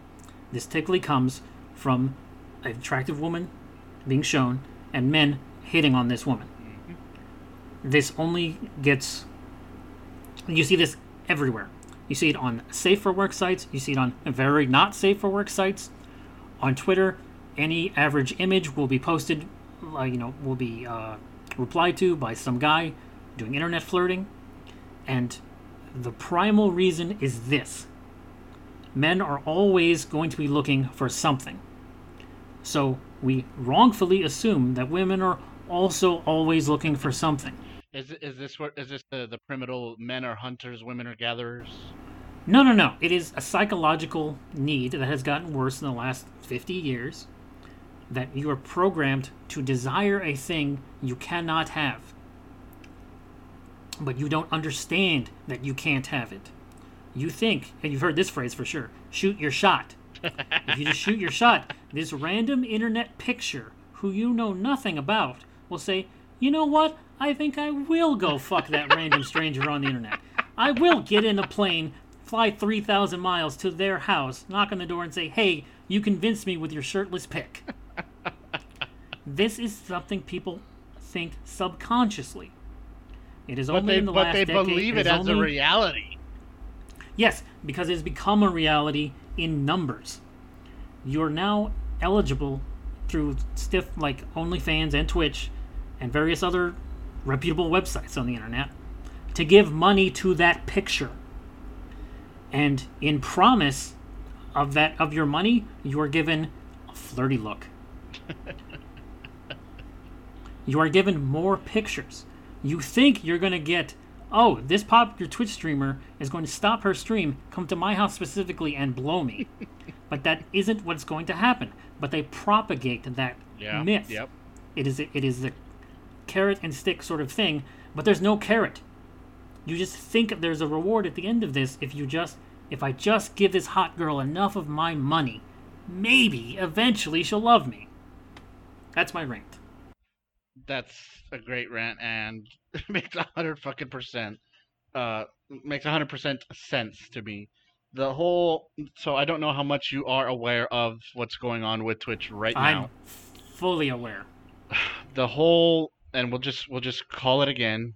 This typically comes from an attractive woman being shown and men hitting on this woman. This only gets. You see this everywhere. You see it on safe for work sites, you see it on very not safe for work sites. On Twitter, any average image will be posted, uh, you know, will be uh, replied to by some guy doing internet flirting. And the primal reason is this men are always going to be looking for something. So we wrongfully assume that women are also always looking for something. Is is this what is this the the primitive men are hunters, women are gatherers? No, no, no. It is a psychological need that has gotten worse in the last 50 years. That you are programmed to desire a thing you cannot have. But you don't understand that you can't have it. You think, and you've heard this phrase for sure shoot your shot. if you just shoot your shot, this random internet picture who you know nothing about will say, you know what? I think I will go fuck that random stranger on the internet. I will get in a plane, fly 3,000 miles to their house, knock on the door, and say, hey, you convinced me with your shirtless pic. This is something people think subconsciously. It is But only they in the last decade. but they believe it it as a reality. Yes, because it's become a reality in numbers. You're now eligible through stiff like OnlyFans and Twitch and various other reputable websites on the internet to give money to that picture. And in promise of that of your money, you are given a flirty look. you are given more pictures. You think you're going to get, oh, this popular Twitch streamer is going to stop her stream, come to my house specifically, and blow me. but that isn't what's going to happen. But they propagate that Yeah. myth. Yep. It is it is the carrot and stick sort of thing, but there's no carrot. You just think there's a reward at the end of this if you just if I just give this hot girl enough of my money, maybe eventually she'll love me. That's my rant. That's a great rant and makes a hundred fucking percent. Uh, makes a hundred percent sense to me. The whole. So I don't know how much you are aware of what's going on with Twitch right now. I'm fully aware. the whole and we'll just we'll just call it again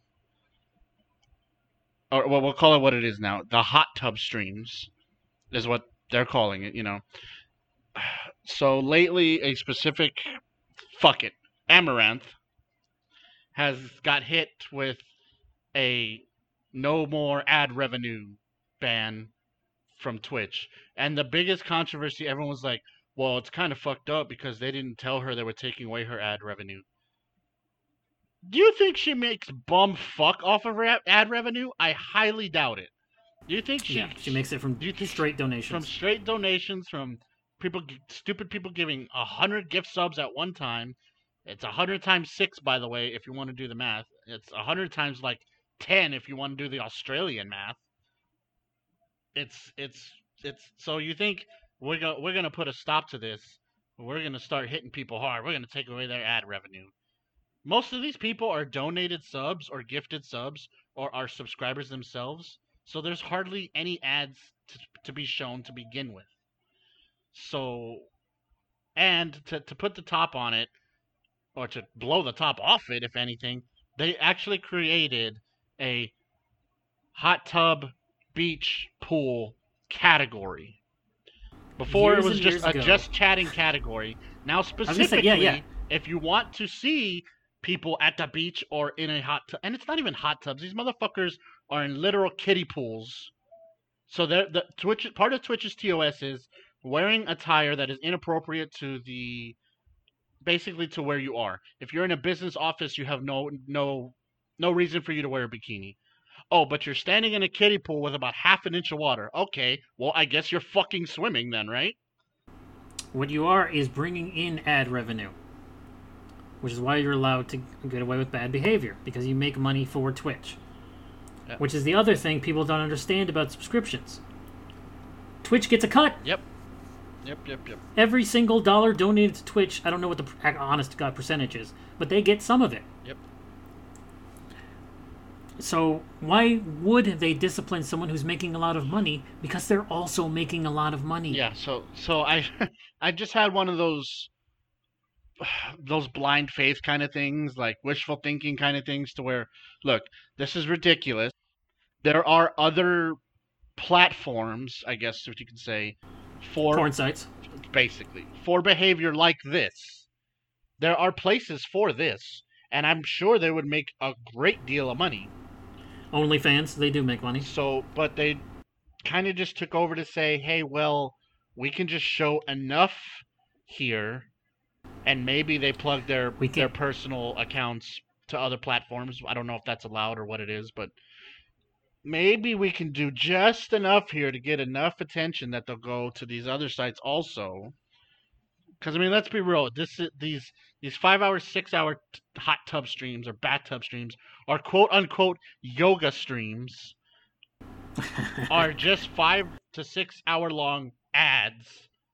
or well we'll call it what it is now the hot tub streams is what they're calling it you know so lately a specific fuck it Amouranth has got hit with a no more ad revenue ban from twitch and the biggest controversy everyone was like well, it's kind of fucked up because they didn't tell her they were taking away her ad revenue. Do you think she makes bum fuck off of ad revenue? I highly doubt it. Do you think she yeah, she makes it from do you think- straight donations. from straight donations from people, stupid people giving a hundred gift subs at one time? It's a hundred times six, by the way, if you want to do the math. It's a hundred times like ten if you want to do the Australian math. It's it's it's so you think we're gonna we're gonna put a stop to this. We're gonna start hitting people hard. We're gonna take away their ad revenue. Most of these people are donated subs or gifted subs or are subscribers themselves. So there's hardly any ads to, to be shown to begin with. So, and to, to put the top on it, or to blow the top off it, if anything, they actually created a hot tub beach pool category. Before Years it was just a ago. just chatting category. Now specifically, yeah, yeah. if you want to see people at the beach or in a hot tub, and it's not even hot tubs. These motherfuckers are in literal kiddie pools. So the Twitch part of Twitch's TOS is wearing attire that is inappropriate to the basically to where you are. If you're in a business office, you have no no no reason for you to wear a bikini. Oh, but you're standing in a kiddie pool with about half an inch of water. Okay, well I guess you're fucking swimming then, right? What you are is bringing in ad revenue, which is why you're allowed to get away with bad behavior because you make money for Twitch. Yeah. Which is the other thing people don't understand about subscriptions. Twitch gets a cut. Yep. Yep, yep, yep. Every single dollar donated to Twitch, I don't know what the honest to God percentage is, but they get some of it. Yep. So why would they discipline someone who's making a lot of money? Because they're also making a lot of money. Yeah, so so I I just had one of those those blind faith kind of things, like wishful thinking kind of things to where look, this is ridiculous. There are other platforms, I guess what you can say, for Porn sites. basically for behavior like this. There are places for this, and I'm sure they would make a great deal of money. OnlyFans, they do make money. So, but they kind of just took over to say, hey, well, we can just show enough here, and maybe they plug their their personal accounts to other platforms. I don't know if that's allowed or what it is, but maybe we can do just enough here to get enough attention that they'll go to these other sites also. Because I mean, let's be real. This these these five hour, six hour t- hot tub streams or bathtub streams are quote unquote yoga streams are just five to six hour long ads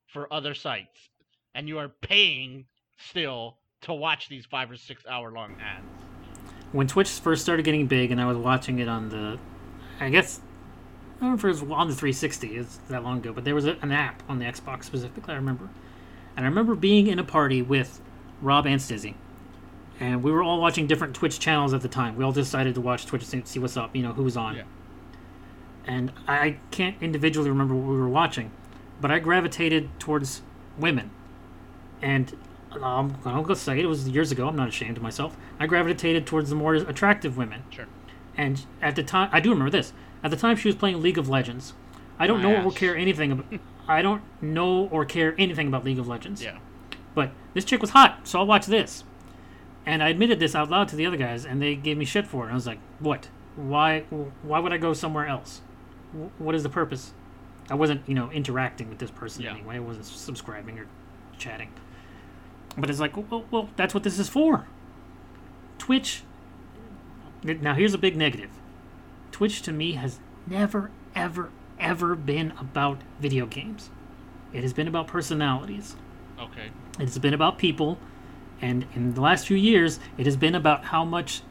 for other sites, and you are paying still to watch these five or six hour long ads. when Twitch first started getting big, and I was watching it on the, I guess, I don't know if it was on the 360. It's that long ago, but there was a, an app on the Xbox specifically. I remember, and I remember being in a party with Rob and Stizzy, and we were all watching different Twitch channels at the time. We all decided to watch Twitch and see what's up, you know, who was on. Yeah. And I can't individually remember what we were watching, but I gravitated towards women, and um, I'm gonna say it was years ago. I'm not ashamed of myself. I gravitated towards the more attractive women. Sure. And at the time, I do remember this. At the time, she was playing League of Legends. I don't My know or care anything. About, I don't know or care anything about League of Legends. Yeah. But this chick was hot, so I'll watch this. And I admitted this out loud to the other guys, and they gave me shit for it. I was like, "What? Why? Why would I go somewhere else? What is the purpose?" I wasn't, you know, interacting with this person Yeah. anyway. I wasn't subscribing or chatting. But it's like, well, well, that's what this is for. Twitch. Now, here's a big negative. Twitch to me has never, ever, ever been about video games. It has been about personalities. Okay. It's been about people, and in the last few years, it has been about how much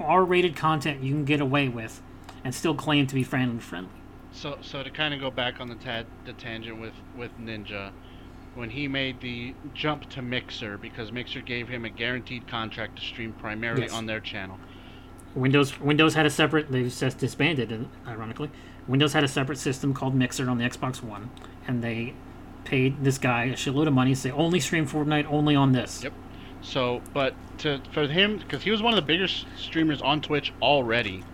R-rated content you can get away with, and still claim to be family friendly. So so to kind of go back on the ta- the tangent with with Ninja, when he made the jump to Mixer because Mixer gave him a guaranteed contract to stream primarily Yes. on their channel. Windows Windows had a separate. They've just disbanded, ironically. Windows had a separate system called Mixer on the Xbox One, and they paid this guy a shitload of money to say only stream Fortnite, only on this. Yep. So, but to for him, because he was one of the biggest streamers on Twitch already.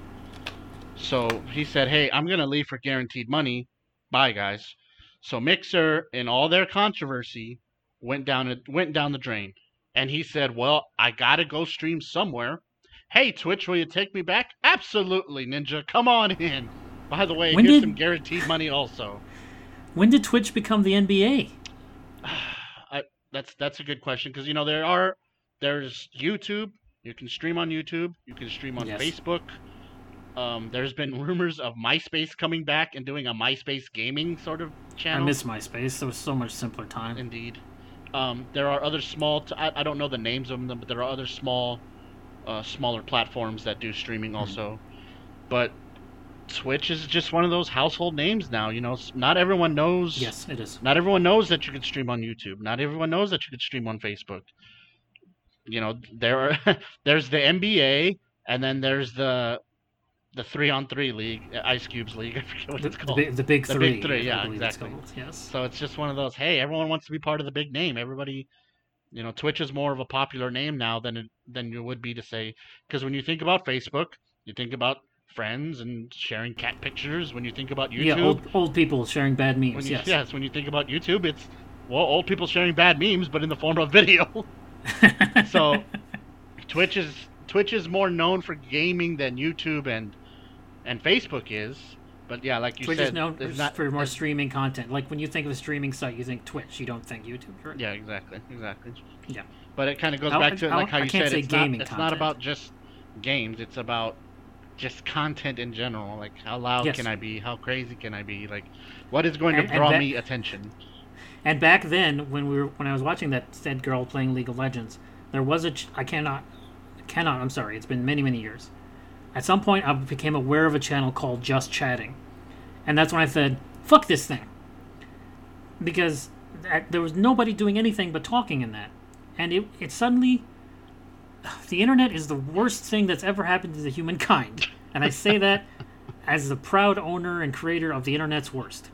So he said, "Hey, I'm gonna leave for guaranteed money. Bye, guys." So Mixer, in all their controversy, went down went down the drain, and he said, "Well, I gotta go stream somewhere. Hey, Twitch, will you take me back? Absolutely, Ninja. Come on in. By the way, When here's did- some guaranteed money also." When did Twitch become the NBA? I, that's that's a good question because you know there are there's YouTube. You can stream on YouTube. You can stream on Yes. Facebook. Um, there's been rumors of MySpace coming back and doing a MySpace gaming sort of channel. I miss MySpace. It was so much simpler time. Indeed. Um, there are other small. T- I, I don't know the names of them, but there are other small, uh, smaller platforms that do streaming also. But Twitch is just one of those household names now. You know, not everyone knows. Yes, it is. Not everyone knows that you can stream on YouTube. Not everyone knows that you can stream on Facebook. You know, there are there's the NBA, and then there's the the three on three league, uh, Ice Cubes league. I forget what The, it's called. big, the big The three. big three, yeah, exactly. called, Yes. So it's just one of those. Hey, everyone wants to be part of the big name. Everybody, you know, Twitch is more of a popular name now than it, than it would be to say. Because when you think about Facebook, you think about friends and sharing cat pictures. When you think about YouTube, Yeah, old, old people sharing bad memes. when you, yes. yes, when you think about YouTube, it's well, old people sharing bad memes, but in the form of video. So- Twitch is Twitch is more known for gaming than YouTube and and Facebook is. But yeah, like you Twitch said, is known not for more streaming content. Like when you think of a streaming site, you think Twitch. You don't think YouTube. Right? Yeah, exactly, exactly. Yeah. But it kind of goes I- back to I- like how you said it's gaming not it's not about just games. It's about just content in general. Like how loud Yes. can I be? How crazy can I be? Like what is going And- to draw that- me attention? And back then, when we were when I was watching that said girl playing League of Legends, there was a ch- I cannot cannot I'm sorry, it's been many many years. At some point, I became aware of a channel called Just Chatting, and that's when I said, "Fuck this thing," because that, there was nobody doing anything but talking in that, and it it suddenly. The internet is the worst thing that's ever happened to the humankind, and I say that as the proud owner and creator of the internet's worst.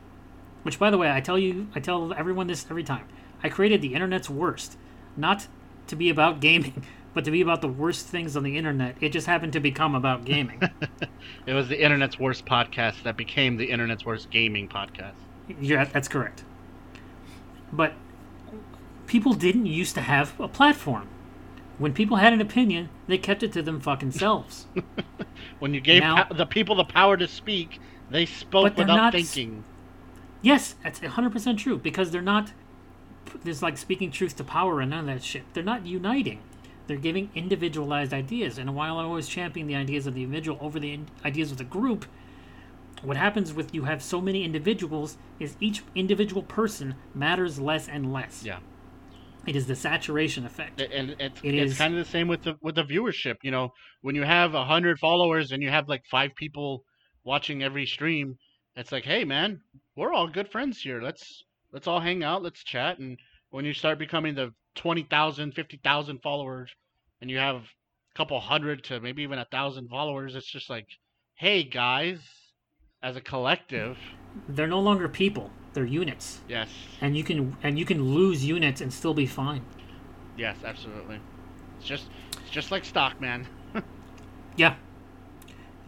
Which, by the way, I tell you, I tell everyone this every time. I created the internet's worst, not to be about gaming, but to be about the worst things on the internet. It just happened to become about gaming. It was the internet's worst podcast that became the internet's worst gaming podcast. yeah, that's correct. But people didn't used to have a platform. When people had an opinion, they kept it to them fucking selves. When you gave Now- the people the power to speak, they spoke without not thinking. Yes, that's 100% true because they're not. There's like speaking truth to power and none of that shit. They're not uniting. They're giving individualized ideas. And while I always champion the ideas of the individual over the in- ideas of the group, what happens with you have so many individuals is each individual person matters less and less. Yeah. It is the saturation effect. And it's It it's is- kind of the same with the with the viewership. You know, when you have a hundred followers and you have like five people watching every stream, it's like, hey man, we're all good friends here. Let's let's all hang out, let's chat. And when you start becoming the 20,000, 50,000 followers, and you have a couple hundred to maybe even a thousand followers, it's just like, hey guys, as a collective, They're no longer people. They're units. yes, And you can and you can lose units and still be fine. yes, absolutely. It's just it's just like stock, man. Yeah.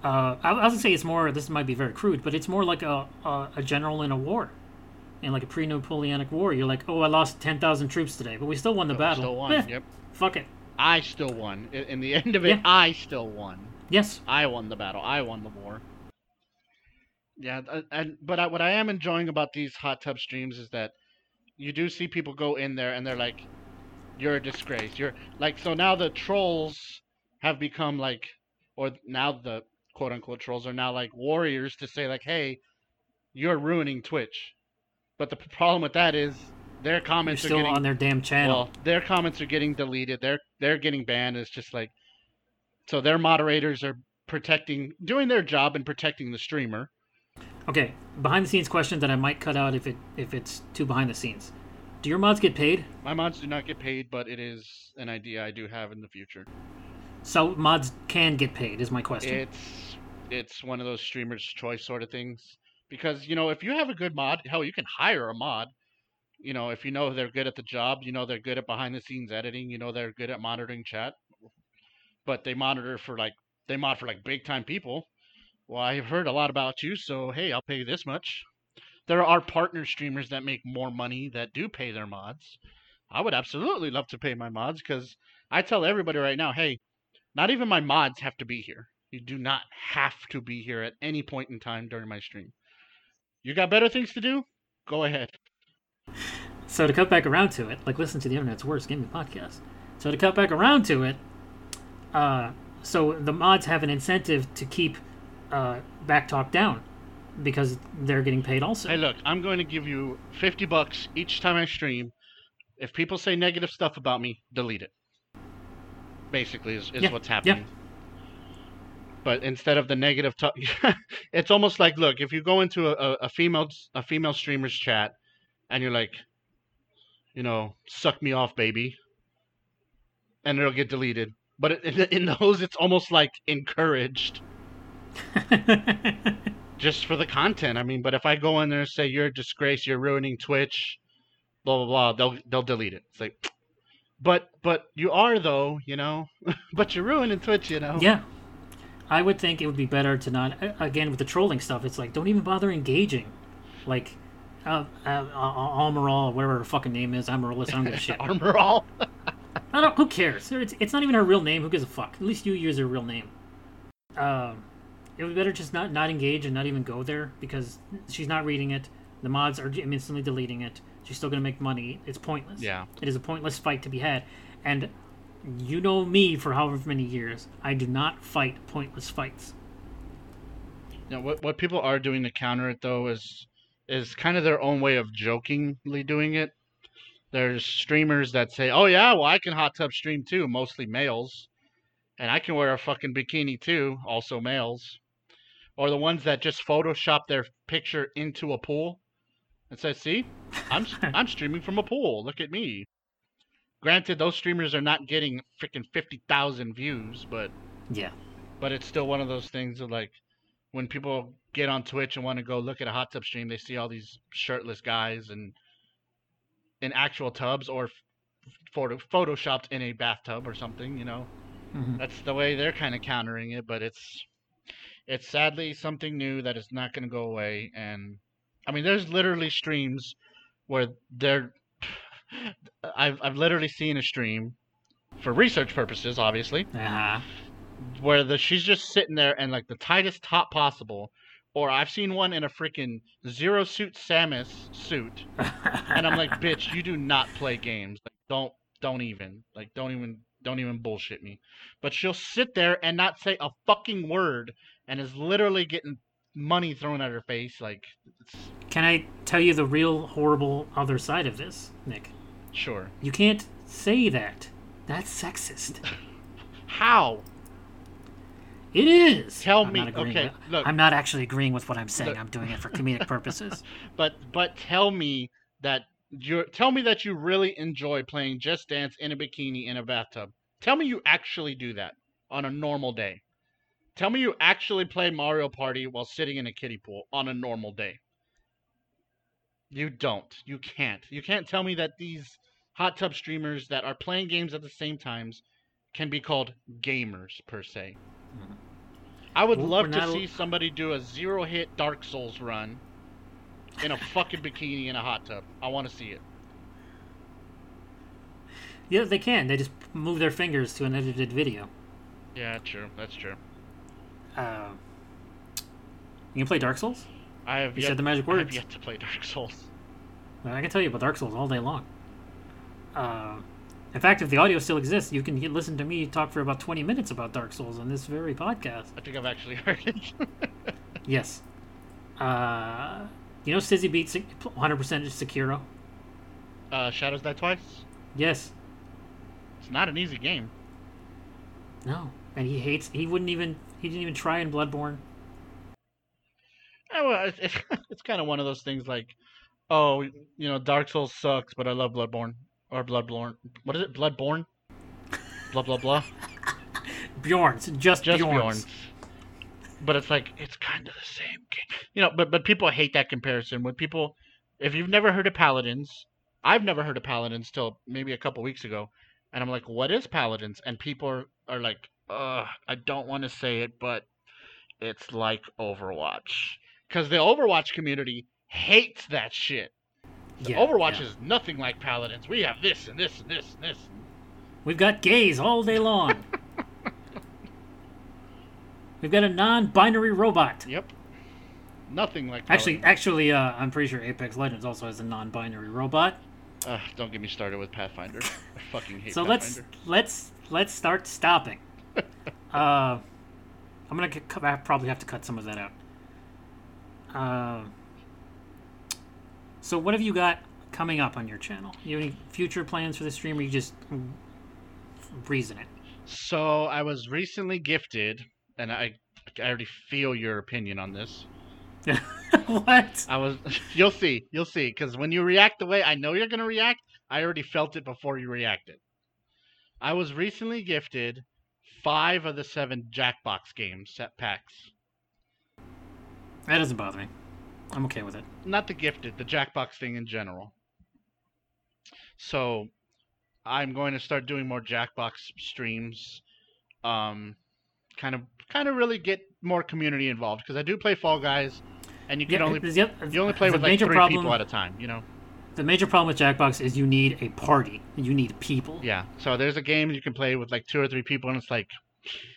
Uh, I, I would say it's more. This might be very crude, but it's more like a a, a general in a war, in like a pre-Napoleonic war. You're like, oh, I lost ten thousand troops today, but we still won the But we battle. Still won. Eh, Yep. Fuck it. I still won. In the end of it, Yeah. I still won. Yes. I won the battle. I won the war. Yeah, and but I, what I am enjoying about these hot tub streams is that you do see people go in there and they're like, "You're a disgrace." You're like so now the trolls have become like, or now the quote unquote trolls are now like warriors to say like, "Hey, you're ruining Twitch." But the problem with that is their You're comments are still getting on their damn channel. well, their comments are getting deleted. They're they're getting banned. It's just like so their moderators are protecting doing their job and protecting the streamer. okay. Behind the scenes question that I might cut out if it if it's too behind the scenes. Do your mods get paid? My mods do not get paid, but it is an idea I do have in the future. So mods can get paid is my question. It's it's one of those streamers choice sort of things because you know if you have a good mod, hell, you can hire a mod. You know, if you know they're good at the job, you know they're good at behind the scenes editing, you know they're good at monitoring chat. But they monitor for like they mod for like big time people. Well, I've heard a lot about you, so hey, I'll pay you this much. There are partner streamers that make more money that do pay their mods. I would absolutely love to pay my mods because I tell everybody right now, hey, not even my mods have to be here. You do not have to be here at any point in time during my stream. You got better things to do? Go ahead. So to cut back around to it, like listen to the internet's worst gaming podcast. So to cut back around to it, uh, so the mods have an incentive to keep uh, back talk down because they're getting paid also. Hey, look, I'm going to give you 50 bucks each time I stream. If people say negative stuff about me, delete it. Basically, is, is Yeah, what's yeah. But instead of the negative talk, it's almost like, look, if you go into a, a, a female a female streamer's chat, and you're like, you know, suck me off, baby, and it'll get deleted. But in, in those, it's almost like encouraged just for the content. I mean, but if I go in there and say you're a disgrace, you're ruining Twitch, blah blah blah, they'll they'll delete it. It's like, but but you are though, you know, but you're ruining Twitch, you know. yeah. I would think it would be better to not again with the trolling stuff. It's like don't even bother engaging. Like uh, uh, uh, Almeral, whatever her fucking name is, Amaryllis, I don't give a shit. Armor. I don't. Who cares? It's, it's not even her real name. Who gives a fuck? At least you use her real name. Um, it would be better just not not engage and not even go there because she's not reading it. The mods are instantly deleting it. She's still gonna make money. It's pointless. Yeah. It is a pointless fight to be had, and you know me for however many years. I do not fight pointless fights. Know, what what people are doing to counter it though is is kind of their own way of jokingly doing it. There's streamers that say, "Oh yeah, well I can hot tub stream too, mostly males, and I can wear a fucking bikini too, also males." Or the ones that just Photoshop their picture into a pool and say, "See, I'm I'm streaming from a pool. Look at me." Granted, those streamers are not getting freaking fifty thousand views, but Yeah. but it's still one of those things of like when people get on Twitch and want to go look at a hot tub stream, they see all these shirtless guys and in actual tubs or photo photoshopped in a bathtub or something. You know, hmm that's the way they're kind of countering it. But it's it's sadly something new that is not going to go away. And I mean, there's literally streams where they're I've I've literally seen a stream for research purposes, obviously Uh-huh. where the she's just sitting there in like the tightest top possible. Or I've seen one in a freaking zero suit Samus suit, and I'm like, bitch, you do not play games. Like, don't don't even like don't even don't even bullshit me. But she'll sit there and not say a fucking word, and is literally getting money thrown at her face. Like, it's, Can I tell you the real horrible other side of this, Nick? Sure. You can't say that. That's sexist. How? It is. Tell I'm me- okay, with- look. I'm not actually agreeing with what I'm saying. Look. I'm doing it for comedic purposes. But but tell me that you tell me that you really enjoy playing Just Dance in a bikini in a bathtub. Tell me you actually do that on a normal day. Tell me you actually play Mario Party while sitting in a kiddie pool on a normal day. You don't. You can't. You can't tell me that these hot tub streamers that are playing games at the same times can be called gamers per se. Mhm. I would love to see somebody do a zero hit Dark Souls run in a fucking bikini in a hot tub. I want to see it. Yeah, they can. They just move their fingers to an edited video. Yeah, true. That's true. Uh, you can play Dark Souls? I have You yet, said the magic word. I have yet to play Dark Souls. I can tell you about Dark Souls all day long. Uh, in fact, if the audio still exists, you can get, listen to me talk for about 20 minutes about Dark Souls on this very podcast. I think I've actually heard it. Yes. Uh, you know Stizzy beat Sek- 100% Sekiro? uh, Shadows Die Twice. Yes. It's not an easy game. No. And he hates, he wouldn't even, he didn't even try in Bloodborne. Eh, well, it's, it's, it's kind of one of those things like, oh, you know, Dark Souls sucks, but I love Bloodborne or Bloodborne. What is it? Bloodborne. Blah blah blah. Bjorn's, just, Just Bjorn's. Bjorn's. But it's like it's kind of the same game, you know. But but people hate that comparison. When people, if you've never heard of Paladins, I've never heard of Paladins till maybe a couple weeks ago, and I'm like, what is Paladins? And people are, are like, uh, I don't want to say it, but it's like Overwatch, because the Overwatch community hates that shit. Yeah, Overwatch yeah. is nothing like Paladins. We have this and this and this and this. We've got gays all day long. We've got a non-binary robot. Yep. Nothing like Actually, Paladins. actually, uh, I'm pretty sure Apex Legends also has a non-binary robot. Ugh, don't get me started with Pathfinder. I fucking hate so let's let's let's start stopping. uh, I'm gonna I probably have to cut some of that out. Uh, so what have you got coming up on your channel? You have any future plans for the stream, or you just breezing it? So I was recently gifted, and I I already feel your opinion on this. what? I was. You'll see. You'll see. Because when you react the way I know you're gonna react, I already felt it before you reacted. I was recently gifted five of the seven Jackbox games set packs. That doesn't bother me. I'm okay with it. Not the gifted, the Jackbox thing in general. So, I'm going to start doing more Jackbox streams. Um, kind of, kind of really get more community involved because I do play Fall Guys, and you can Yeah, only the oth- you only play with like major three problem- people at a time. You know. The major problem with Jackbox is you need a party. You need people. Yeah. So there's a game you can play with like two or three people, and it's like,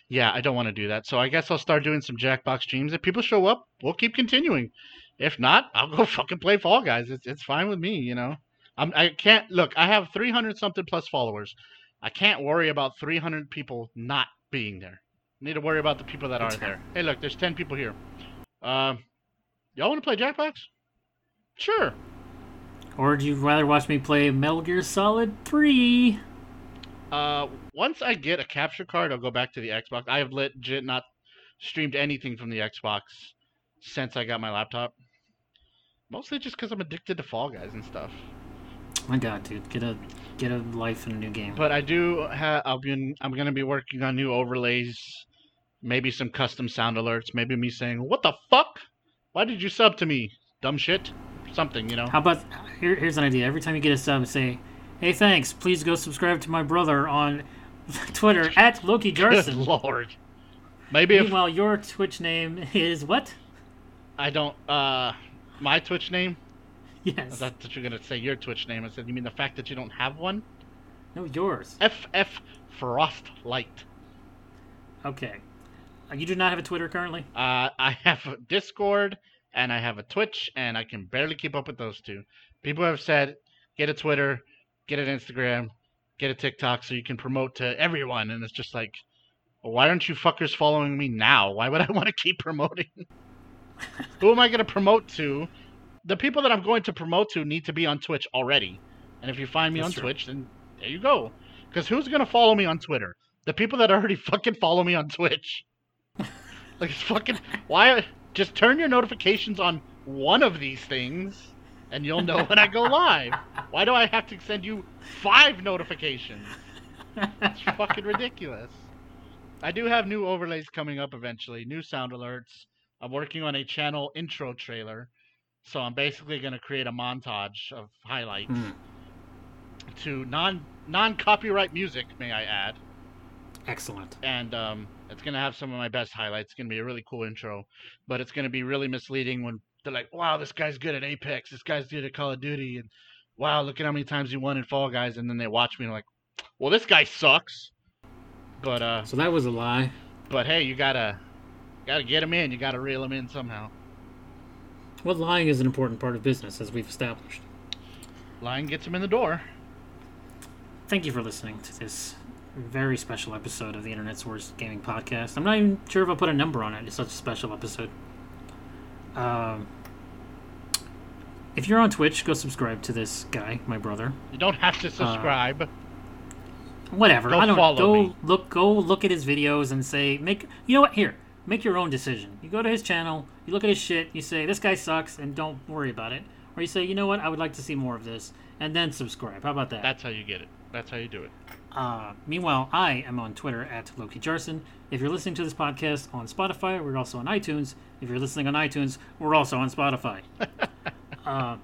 yeah, I don't want to do that. So I guess I'll start doing some Jackbox streams. If people show up, we'll keep continuing. If not, I'll go fucking play Fall Guys. It's it's fine with me, you know. I'm I can't look. I have 300 something plus followers. I can't worry about 300 people not being there. I need to worry about the people that are there. Hey, look, there's 10 people here. Um, y'all want to play Jackbox? Sure. Or do you rather watch me play Metal Gear Solid 3? Uh, once I get a capture card, I'll go back to the Xbox. I have legit not streamed anything from the Xbox since I got my laptop. Mostly just because I'm addicted to Fall Guys and stuff. My God, dude, get a get a life in a new game. But I do have. I'll be. I'm gonna be working on new overlays, maybe some custom sound alerts. Maybe me saying, "What the fuck? Why did you sub to me, dumb shit?" Something, you know. How about here, here's an idea. Every time you get a sub, say, "Hey, thanks. Please go subscribe to my brother on Twitter at Loki Good lord. Maybe if Meanwhile, your Twitch name is what? I don't. Uh, my Twitch name. I Yes. thought that you're gonna say your Twitch name. I said, you mean the fact that you don't have one? No, yours. FF Frostlight. Okay. Uh, You do not have a Twitter currently. Uh, I have a Discord and I have a Twitch, and I can barely keep up with those two. People have said, get a Twitter, get an Instagram, get a TikTok, so you can promote to everyone. And it's just like, why aren't you fuckers following me now? Why would I want to keep promoting? Who am I going to promote to? The people that I'm going to promote to need to be on Twitch already. And if you find me That's on true. Twitch, then there you go. Because who's going to follow me on Twitter? The people that already fucking follow me on Twitch. like, it's fucking. Why? Just turn your notifications on one of these things, and you'll know when I go live. Why do I have to send you five notifications? It's fucking ridiculous. I do have new overlays coming up eventually, new sound alerts. I'm working on a channel intro trailer, so I'm basically going to create a montage of highlights Hmm. to non non copyright music, may I add, Excellent. and um, it's going to have some of my best highlights. It's going to be a really cool intro, but it's going to be really misleading when they're like, "Wow, this guy's good at Apex. This guy's good at Call of Duty," and "Wow, look at how many times he won in Fall Guys," and then they watch me and like, "Well, this guy sucks." But uh, So that was a lie. but hey, you gotta gotta get them in. You gotta reel them in somehow. Well, lying is an important part of business, as we've established. Lying gets them in the door. Thank you for listening to this very special episode of the Internet's Worst Gaming Podcast. I'm not even sure if I'll put a number on it. It's such a special episode. Um, if you're on Twitch, go subscribe to this guy, my brother. You don't have to subscribe. Whatever. Go I don't follow go me. look go look at his videos and say make you know what here make your own decision. You go to his channel, you look at his shit, you say this guy sucks, and don't worry about it. Or you say you know what I would like to see more of this, and then subscribe. How about that? That's how you get it. That's how you do it. Uh, meanwhile, I am on Twitter at Loki Jarson. If you're listening to this podcast on Spotify, we're also on iTunes. If you're listening on iTunes, we're also on Spotify. uh,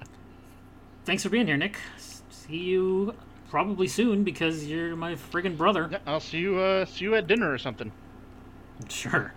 thanks for being here, Nick. See you probably soon because you're my friggin' brother. I'll see you. Uh, see you at dinner or something. Sure.